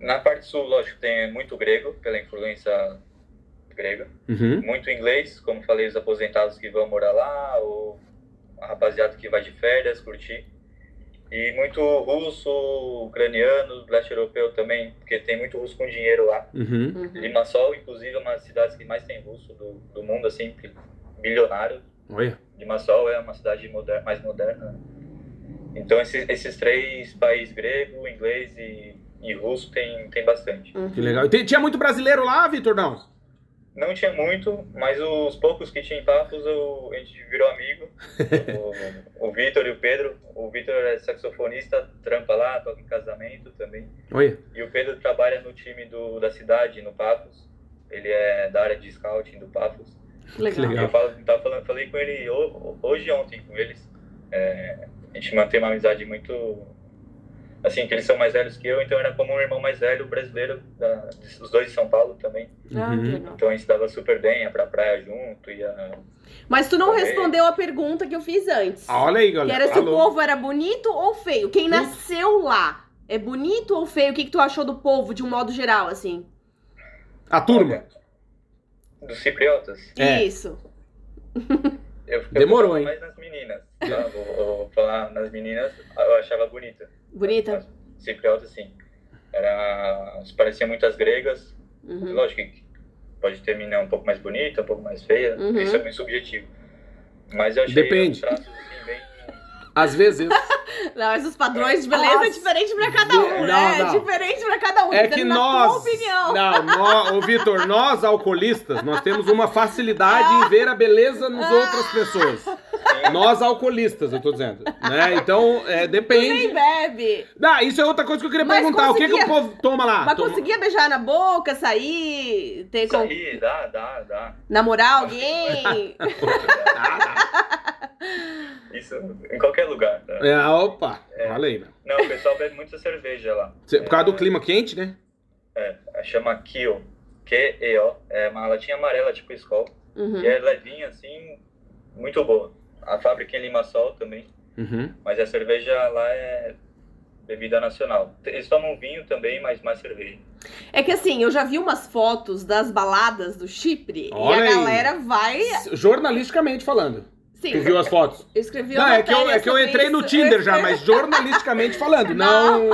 Na parte sul, lógico, tem muito grego, pela influência grega. Uhum. Muito inglês, como falei, os aposentados que vão morar lá, ou a rapaziada que vai de férias, curtir. E muito russo, ucraniano, leste europeu também, porque tem muito russo com dinheiro lá. Uhum. Uhum. Limassol, inclusive, é uma das cidades que mais tem russo do, do mundo, assim, bilionário. Olha. Limassol é uma cidade moder mais moderna. Então, esses, esses três países, grego, inglês e, e russo, tem, tem bastante. Que legal. E tem- tinha muito brasileiro lá, Vitor, não? Não tinha muito, mas os poucos que tinha em Papos, eu, a gente virou amigo. o o Vitor e o Pedro. O Vitor é saxofonista, trampa lá, toca em casamento também. Olha. E o Pedro trabalha no time do, da cidade, no Papos. Ele é da área de scouting do Papos. Que legal. Legal. Eu falo, tava falando, falei com ele ho- hoje e ontem com eles. É, a gente mantém uma amizade muito. Assim, que eles são mais velhos que eu, então era como um irmão mais velho brasileiro, da, os dois de São Paulo também. Ah, que Uhum. Então a gente dava super bem, ia pra praia junto, ia. Mas tu não Também. respondeu a pergunta que eu fiz antes. Ah, olha aí, Que galera. era se o Alô. povo era bonito ou feio. Quem nasceu lá é bonito ou feio? O que, que tu achou do povo, de um modo geral, assim? A turma. Dos cipriotas. É. Isso. Eu, eu Demorou, hein? mais nas meninas. tá? Vou, vou falar nas meninas, eu achava bonita. Bonita? As Cipriotas, sim. Era, se parecia muitas gregas. Uhum. Lógico que pode ter menina um pouco mais bonita, um pouco mais feia. Uhum. Isso é muito subjetivo. Mas eu achei Depende. assim, bem. Às vezes. Não, mas os padrões de beleza é Nossa. diferente pra cada um, Não, né? não. É diferente pra cada um. É que nós. opinião. Não, nó- ô Vitor, nós alcoolistas, nós temos uma facilidade em ver a beleza nas outras pessoas. Nós alcoolistas, eu tô dizendo. Né? Então, é, Nem depende. bebe. Não, isso é outra coisa que eu queria Mas perguntar. O que, que o conseguia- povo toma lá? Mas Toma- conseguia beijar na boca, sair, ter aí, dá, dá, dá. namorar alguém. Isso em qualquer lugar. Tá? É, opa, olha aí. né? Não, o pessoal bebe muita cerveja lá. Por causa do clima quente, né? É, chama Kio. Q-E-O. É uma latinha amarela, tipo Skol. Uhum. E é levinha, assim, muito boa. A fábrica em Limassol também. Uhum. Mas a cerveja lá é bebida nacional. Eles tomam vinho também, mas mais cerveja. É que assim, eu já vi umas fotos das baladas do Chipre Olha e a aí. galera vai. Jornalisticamente falando. Sim, Tu viu as fotos? eu escrevi Não, uma é que, eu, é que eu entrei no isso. Tinder eu já, mas jornalisticamente falando, não.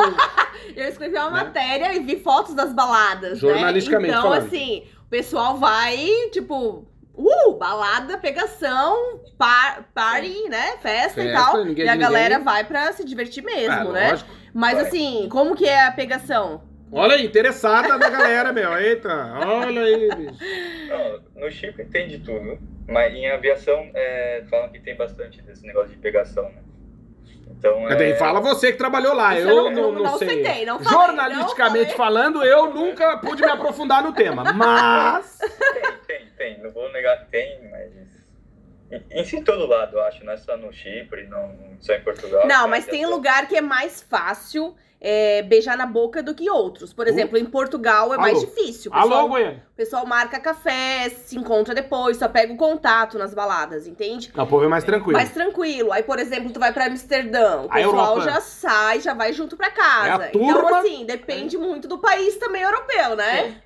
Eu escrevi uma Né? matéria e vi fotos das baladas. Jornalisticamente né? Então, falando. assim, o pessoal vai, tipo, Uh, balada, pegação, par, party, né? Festa, e Festa, tal. ninguém E é a galera ninguém. vai pra se divertir mesmo, Ah, né? lógico. Mas Vai. assim, como que é a pegação? Olha aí, interessada da galera, meu. Eita, olha aí, bicho. Não, no Chipre tem de tudo, mas em aviação é, falam que tem bastante desse negócio de pegação, né? Então, é, fala você que trabalhou lá, Isso eu eu não, não- não não sei. citei, não falei, Jornalisticamente não falei. falando, eu nunca pude me aprofundar no tema, mas... Tem, tem, tem. Não vou negar que tem, mas. Em, em todo lado, eu acho. Não é só no Chipre, não só em Portugal. Não, mas tem é só- lugar que é mais fácil é, beijar na boca do que outros. Por exemplo, em Portugal é mais Alô? difícil. O Alô, pessoal, Goiânia. o pessoal marca café, se encontra depois, só pega o contato nas baladas, entende? O povo é mais tranquilo. Mais tranquilo. Aí, por exemplo, tu vai pra Amsterdã, o A pessoal Europa. já sai, já vai junto pra casa. É a Então, turma. assim, depende muito do país também europeu, né?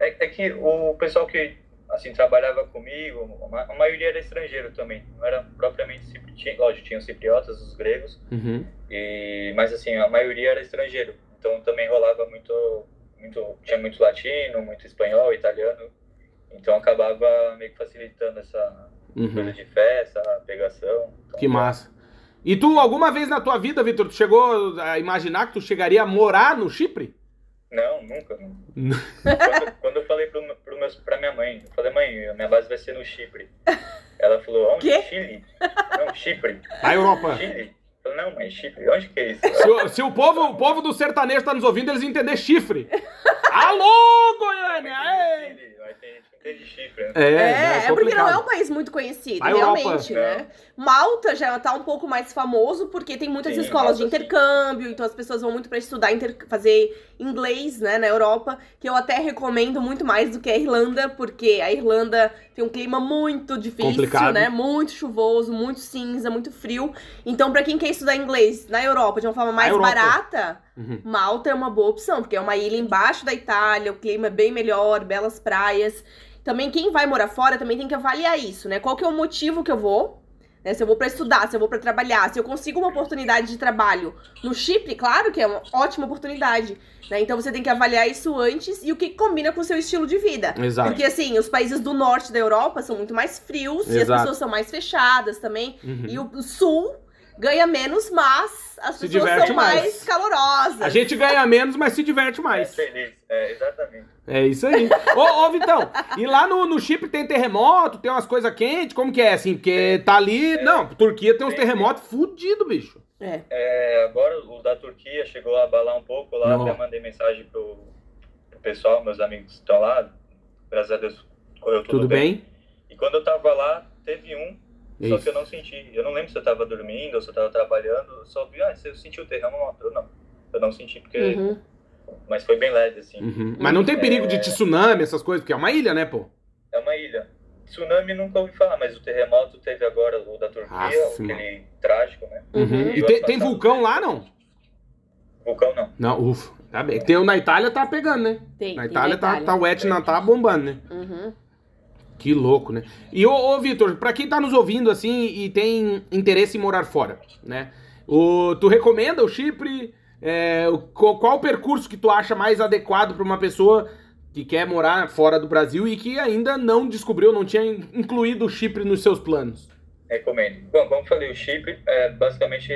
É, é que o pessoal que assim trabalhava comigo, a ma- a maioria era estrangeiro também. Não era propriamente tinha- Lógico, tinham cipriotas, os gregos, Uhum. e, mas assim, a maioria era estrangeiro. Então também rolava muito, muito. Tinha muito latino, muito espanhol, italiano. Então acabava meio que facilitando essa coisa Uhum. de festa, pegação. Então, Que massa. E tu, alguma vez na tua vida, Vitor, tu chegou a imaginar que tu chegaria a morar no Chipre? Não, nunca. não. quando, quando eu falei pro, pro meus, pra minha mãe, eu falei, mãe, a minha base vai ser no Chipre. Ela falou, onde? Quê? Chile. Não, Chipre. Na Europa. Chile. Eu falei, não, mãe, Chipre. Onde que é isso? Se, o- se o, povo, o povo do sertanejo tá nos ouvindo, eles entender chifre. Alô, Goiânia! Ei! Chile. Mas tem gente que entende Chipre, né? É, É, é, porque não é um país muito conhecido, A realmente, né? Malta já tá um pouco mais famoso porque tem muitas Sim, escolas de Malta, sim. intercâmbio, então as pessoas vão muito pra estudar, inter- fazer inglês, né, na Europa, que eu até recomendo muito mais do que a Irlanda, porque a Irlanda tem um clima muito difícil, Complicado. né? Muito chuvoso, muito cinza, muito frio. Então, pra quem quer estudar inglês na Europa de uma forma mais barata, Uhum. Malta é uma boa opção, porque é uma ilha embaixo da Itália, o clima é bem melhor, belas praias. Também quem vai morar fora também tem que avaliar isso, né? Qual que é o motivo que eu vou? né? Se eu vou pra estudar, se eu vou pra trabalhar, se eu consigo uma oportunidade de trabalho no Chipre, claro que é uma ótima oportunidade, né? Então você tem que avaliar isso antes e o que combina com o seu estilo de vida. Exato. Porque assim, os países do norte da Europa são muito mais frios e as Exato. pessoas são mais fechadas também. Uhum. E o sul ganha menos, mas as Se pessoas diverte são mais. mais, calorosas. A gente ganha menos, mas se diverte É mais. feliz. É, exatamente. É isso aí. ô, ô, Vitão, e lá no, no Chipre tem terremoto, tem umas coisas quentes, como que é, assim? Porque tá ali... Não, Turquia tem uns terremotos fudidos, bicho. É. É, agora o da Turquia chegou a abalar um pouco lá, Não. até mandei mensagem pro, pro pessoal, meus amigos que estão lá, graças a Deus correu tudo, Tudo bem? E quando eu tava lá, teve um, só Isso. que eu não senti. Eu não lembro se eu tava dormindo ou se eu tava trabalhando, eu só vi, ah, você sentiu o terremoto? Eu não. Eu não senti porque. Uhum. Mas foi bem leve, assim. Uhum. Mas não tem perigo de tsunami, essas coisas, porque é uma ilha, né, pô? É uma ilha. Tsunami nunca ouvi falar, mas o terremoto teve agora o da Turquia, Aff, aquele trágico, né? Uhum. E tem, tem vulcão lá, não? Vulcão não. Não, ufa. Tá bem. Tem o na Itália, tá pegando, né? Tem, Na tem Itália, tá, Itália. tá, o Etna tá bombando, né? Uhum. Que louco, né? E ô, ô Vitor, pra quem tá nos ouvindo assim e tem interesse em morar fora, né? O, tu recomenda o Chipre? É, o- qual, o percurso que tu acha mais adequado pra uma pessoa que quer morar fora do Brasil e que ainda não descobriu, não tinha in- incluído o Chipre nos seus planos? Recomendo. Bom, como eu falei, o Chipre é, basicamente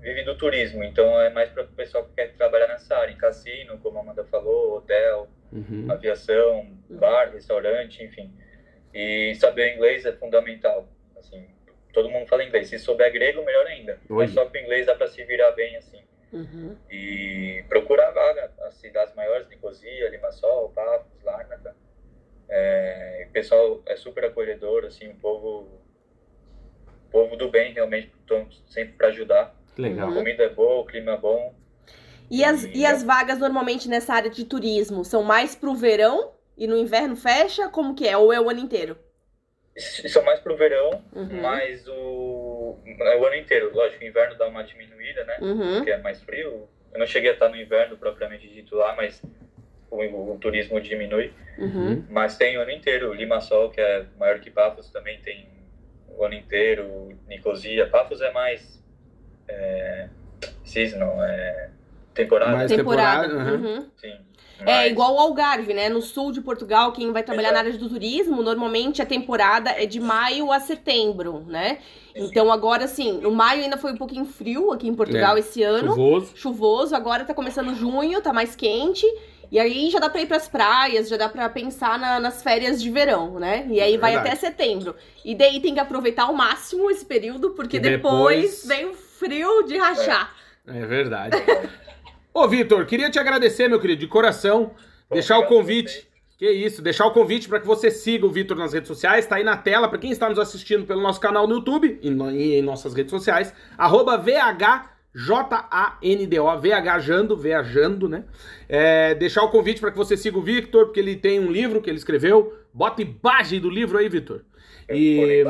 vive do turismo, então é mais para o pessoal que quer trabalhar nessa área, em cassino, como a Amanda falou, hotel, Uhum. aviação, bar, restaurante, enfim. E saber inglês é fundamental. Assim, todo mundo fala inglês. Se souber grego, melhor ainda. Oi. Mas só com o inglês dá para se virar bem, assim. Uhum. E procurar vaga, as cidades maiores, Nicosia, Limassol, Pafos, Larnaca. É, o pessoal é super acolhedor, assim, um povo, povo do bem, realmente, estão sempre para ajudar. Legal. A comida é boa, o clima é bom. E as, e as vagas normalmente nessa área de turismo são mais pro verão e no inverno fecha? Como que é? Ou é o ano inteiro? São mais pro verão, Uhum. mas o, é o ano inteiro. Lógico, o inverno dá uma diminuída, né? Uhum. Porque é mais frio. Eu não cheguei a estar no inverno propriamente dito lá, mas o, o turismo diminui. Uhum. Mas tem o ano inteiro. Limassol, que é maior que Paphos, também tem o ano inteiro. Nicosia. Paphos é mais é, seasonal, é temporada. Mais Temporada. temporada, Sim. É igual o Algarve, né? No sul de Portugal, quem vai trabalhar Exato. na área do turismo, normalmente a temporada é de maio a setembro, né? Então agora, assim, o maio ainda foi um pouquinho frio aqui em Portugal é. esse ano. Chuvoso. Chuvoso, agora tá começando junho, tá mais quente. E aí já dá pra ir pras praias, já dá pra pensar na, nas férias de verão, né? E aí é vai até setembro. E daí tem que aproveitar ao máximo esse período, porque depois... depois vem o frio de rachar. É, é verdade. Ô, Vitor, queria te agradecer, meu querido, de coração. deixar o convite. Que isso, deixar o convite para que você siga o Vitor nas redes sociais, tá aí na tela, para quem está nos assistindo pelo nosso canal no YouTube e, no, e em nossas redes sociais, arroba VH J-A-N-D-O, viajando, viajando, né? É, deixar o convite para que você siga o Victor, porque ele tem um livro que ele escreveu. Bota imagem do livro aí, Victor. E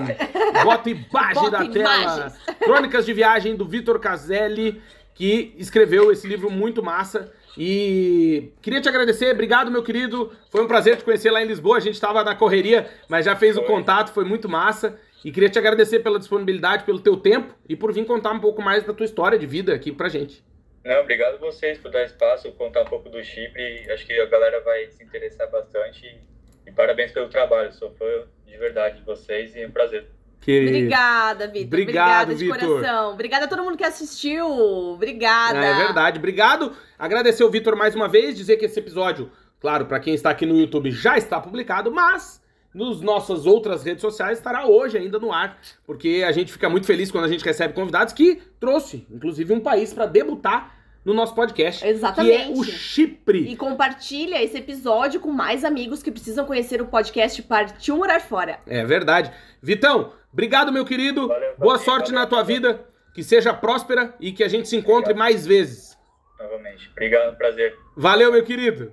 bota imagem da tela. Crônicas de Viagem do Vitor Caselli, que escreveu esse livro muito massa. E queria te agradecer, obrigado, meu querido. Foi um prazer te conhecer lá em Lisboa. A gente estava na correria, mas já fez o contato, foi muito massa. E queria te agradecer pela disponibilidade, pelo teu tempo e por vir contar um pouco mais da tua história de vida aqui pra gente. Não, obrigado a vocês por dar espaço, contar um pouco do Chipre. Acho que a galera vai se interessar bastante. E parabéns pelo trabalho. Sou fã de verdade de vocês e é um prazer. Que... Obrigada, Vitor. Obrigado, Obrigada de Victor. coração. Obrigada a todo mundo que assistiu. Obrigada. É verdade. Obrigado. Agradecer o Vitor mais uma vez, dizer que esse episódio, claro, para quem está aqui no YouTube já está publicado, mas nos nossas outras redes sociais estará hoje ainda no ar, porque a gente fica muito feliz quando a gente recebe convidados que trouxe, inclusive, um país para debutar no nosso podcast. Exatamente. Que é o Chipre. E compartilha esse episódio com mais amigos que precisam conhecer o podcast Partiu Morar Fora. É verdade. Vitão, obrigado, meu querido. Valeu, Boa valeu, sorte valeu, na tua vida. Que seja próspera e que a gente se encontre obrigado. mais vezes. Novamente. Obrigado, prazer. Valeu, meu querido.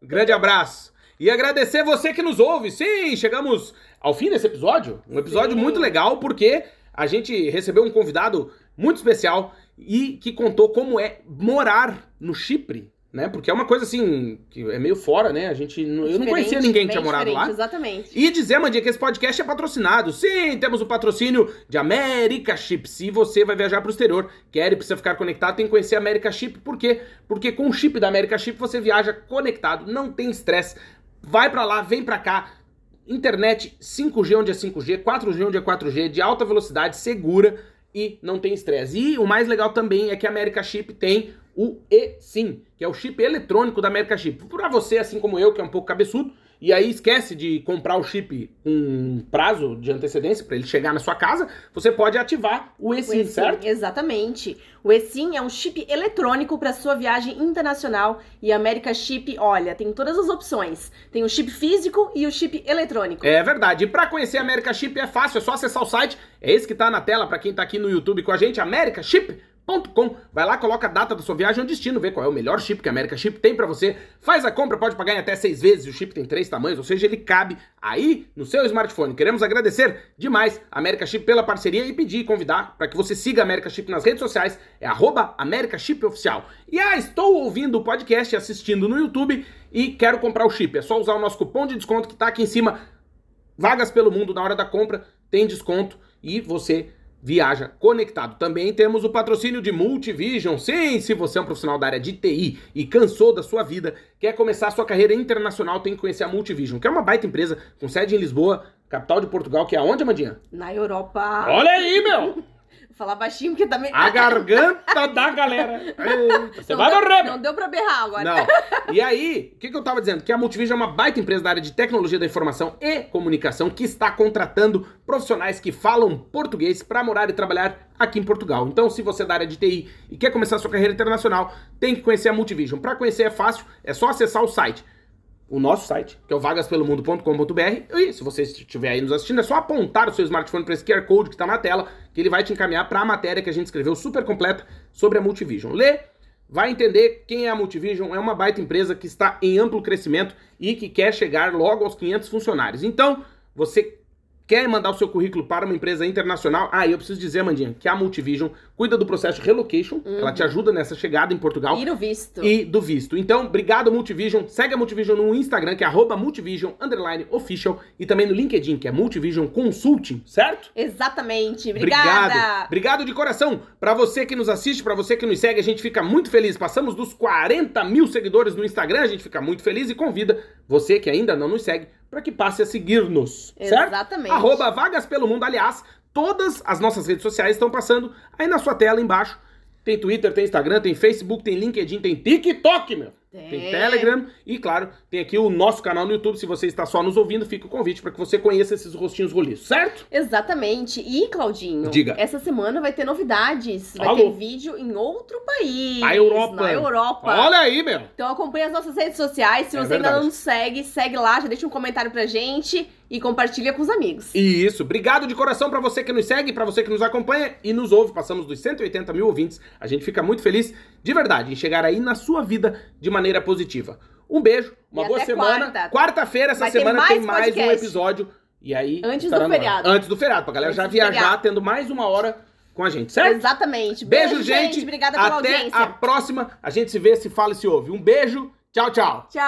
grande abraço. E agradecer você que nos ouve. Sim, chegamos ao fim desse episódio. Um episódio Sim. muito legal porque a gente recebeu um convidado muito especial e que contou como é morar no Chipre né? Porque é uma coisa assim, que é meio fora, né? A gente. eu não conhecia ninguém que tinha morado lá. Exatamente. E dizer, Mandinha, que esse podcast é patrocinado. Sim, temos o patrocínio de América Chip. Se você vai viajar para o exterior, quer e precisa ficar conectado, tem que conhecer a América Chip. Por quê? Porque com o chip da América Chip você viaja conectado, não tem estresse. Vai para lá, vem para cá. Internet 5G onde é 5G, 4G onde é 4G, de alta velocidade, segura e não tem estresse. E o mais legal também é que a América Chip tem o eSIM, que é o chip eletrônico da América Chip. Para você, assim como eu, que é um pouco cabeçudo, e aí esquece de comprar o chip com um prazo de antecedência para ele chegar na sua casa, você pode ativar o eSIM, o eSIM certo? Exatamente. O eSIM é um chip eletrônico para sua viagem internacional e a América Chip, olha, tem todas as opções. Tem o chip físico e o chip eletrônico. É verdade. E para conhecer a América Chip é fácil, é só acessar o site. É esse que está na tela para quem está aqui no YouTube com a gente, América Chip Com. Vai lá, coloca a data da sua viagem e o destino, vê qual é o melhor chip que a América Chip tem para você. Faz a compra, pode pagar em até seis vezes. O chip tem três tamanhos, ou seja, ele cabe aí no seu smartphone. Queremos agradecer demais a América Chip pela parceria e pedir e convidar para que você siga a América Chip nas redes sociais. É arroba América Chip Oficial. E ah, estou ouvindo o podcast e assistindo no YouTube e quero comprar o chip. É só usar o nosso cupom de desconto que está aqui em cima. Vagas pelo mundo na hora da compra, tem desconto e você viaja conectado. Também temos o patrocínio de Multivision. Sim, se você é um profissional da área de TI e cansou da sua vida, quer começar a sua carreira internacional, tem que conhecer a Multivision, que é uma baita empresa com sede em Lisboa, capital de Portugal, que é onde, Amadinha? Na Europa. Olha aí, meu! falar baixinho, porque também. A garganta da galera. Você não vai deu, morrer. Não deu pra berrar agora. Não. E aí, o que, que eu tava dizendo? Que a Multivision é uma baita empresa da área de tecnologia da informação e comunicação que está contratando profissionais que falam português para morar e trabalhar aqui em Portugal. Então, se você é da área de TI e quer começar sua carreira internacional, tem que conhecer a Multivision. Para conhecer é fácil, é só acessar o site o nosso site, que é o vagaspelomundo.com.br. E se você estiver aí nos assistindo, é só apontar o seu smartphone para esse QR Code que está na tela, que ele vai te encaminhar para a matéria que a gente escreveu super completa sobre a Multivision. Lê, vai entender quem é a Multivision. É uma baita empresa que está em amplo crescimento e que quer chegar logo aos 500 funcionários. Então, você quer mandar o seu currículo para uma empresa internacional? Ah, eu preciso dizer, Mandinha, que a Multivision cuida do processo de relocation, ela te ajuda nessa chegada em Portugal. E no visto. E do visto. Então, obrigado, Multivision. Segue a Multivision no Instagram, que é arroba Multivision underline official. E também no LinkedIn, que é Multivision Consulting, certo? Exatamente. Obrigada. Obrigado. Obrigado de coração. Pra você que nos assiste, pra você que nos segue, a gente fica muito feliz. Passamos dos 40 mil seguidores no Instagram, a gente fica muito feliz e convida você que ainda não nos segue para que passe a seguir-nos, certo? Exatamente. Arroba Vagas Pelo Mundo. Aliás, todas as nossas redes sociais estão passando aí na sua tela embaixo. Tem Twitter, tem Instagram, tem Facebook, tem LinkedIn, tem TikTok, meu. Tem. Tem Telegram e, claro, tem aqui o nosso canal no YouTube. Se você está só nos ouvindo, fica o convite para que você conheça esses rostinhos roliços, certo? Exatamente. E, Claudinho, Diga. essa semana vai ter novidades. Vai Alô? ter vídeo em outro país. A Europa. Na Europa. Olha aí, meu. Então acompanha as nossas redes sociais. Se É você ainda verdade. não nos segue, segue lá, já deixa um comentário pra gente e compartilha com os amigos. E Isso, obrigado de coração pra você que nos segue, pra você que nos acompanha e nos ouve. Passamos dos 180 mil ouvintes. A gente fica muito feliz, de verdade, em chegar aí na sua vida de maneira positiva. Um beijo, uma E boa até semana. quarta. Quarta-feira, essa Vai semana mais tem mais um episódio. E aí. Antes do feriado. Antes do feriado, pra galera Antes já viajar, tendo mais uma hora com a gente, certo? Exatamente. Beijo, gente. Obrigada pela Até audiência. a próxima. A gente se vê, se fala e se ouve. Um beijo. Tchau, tchau. Tchau.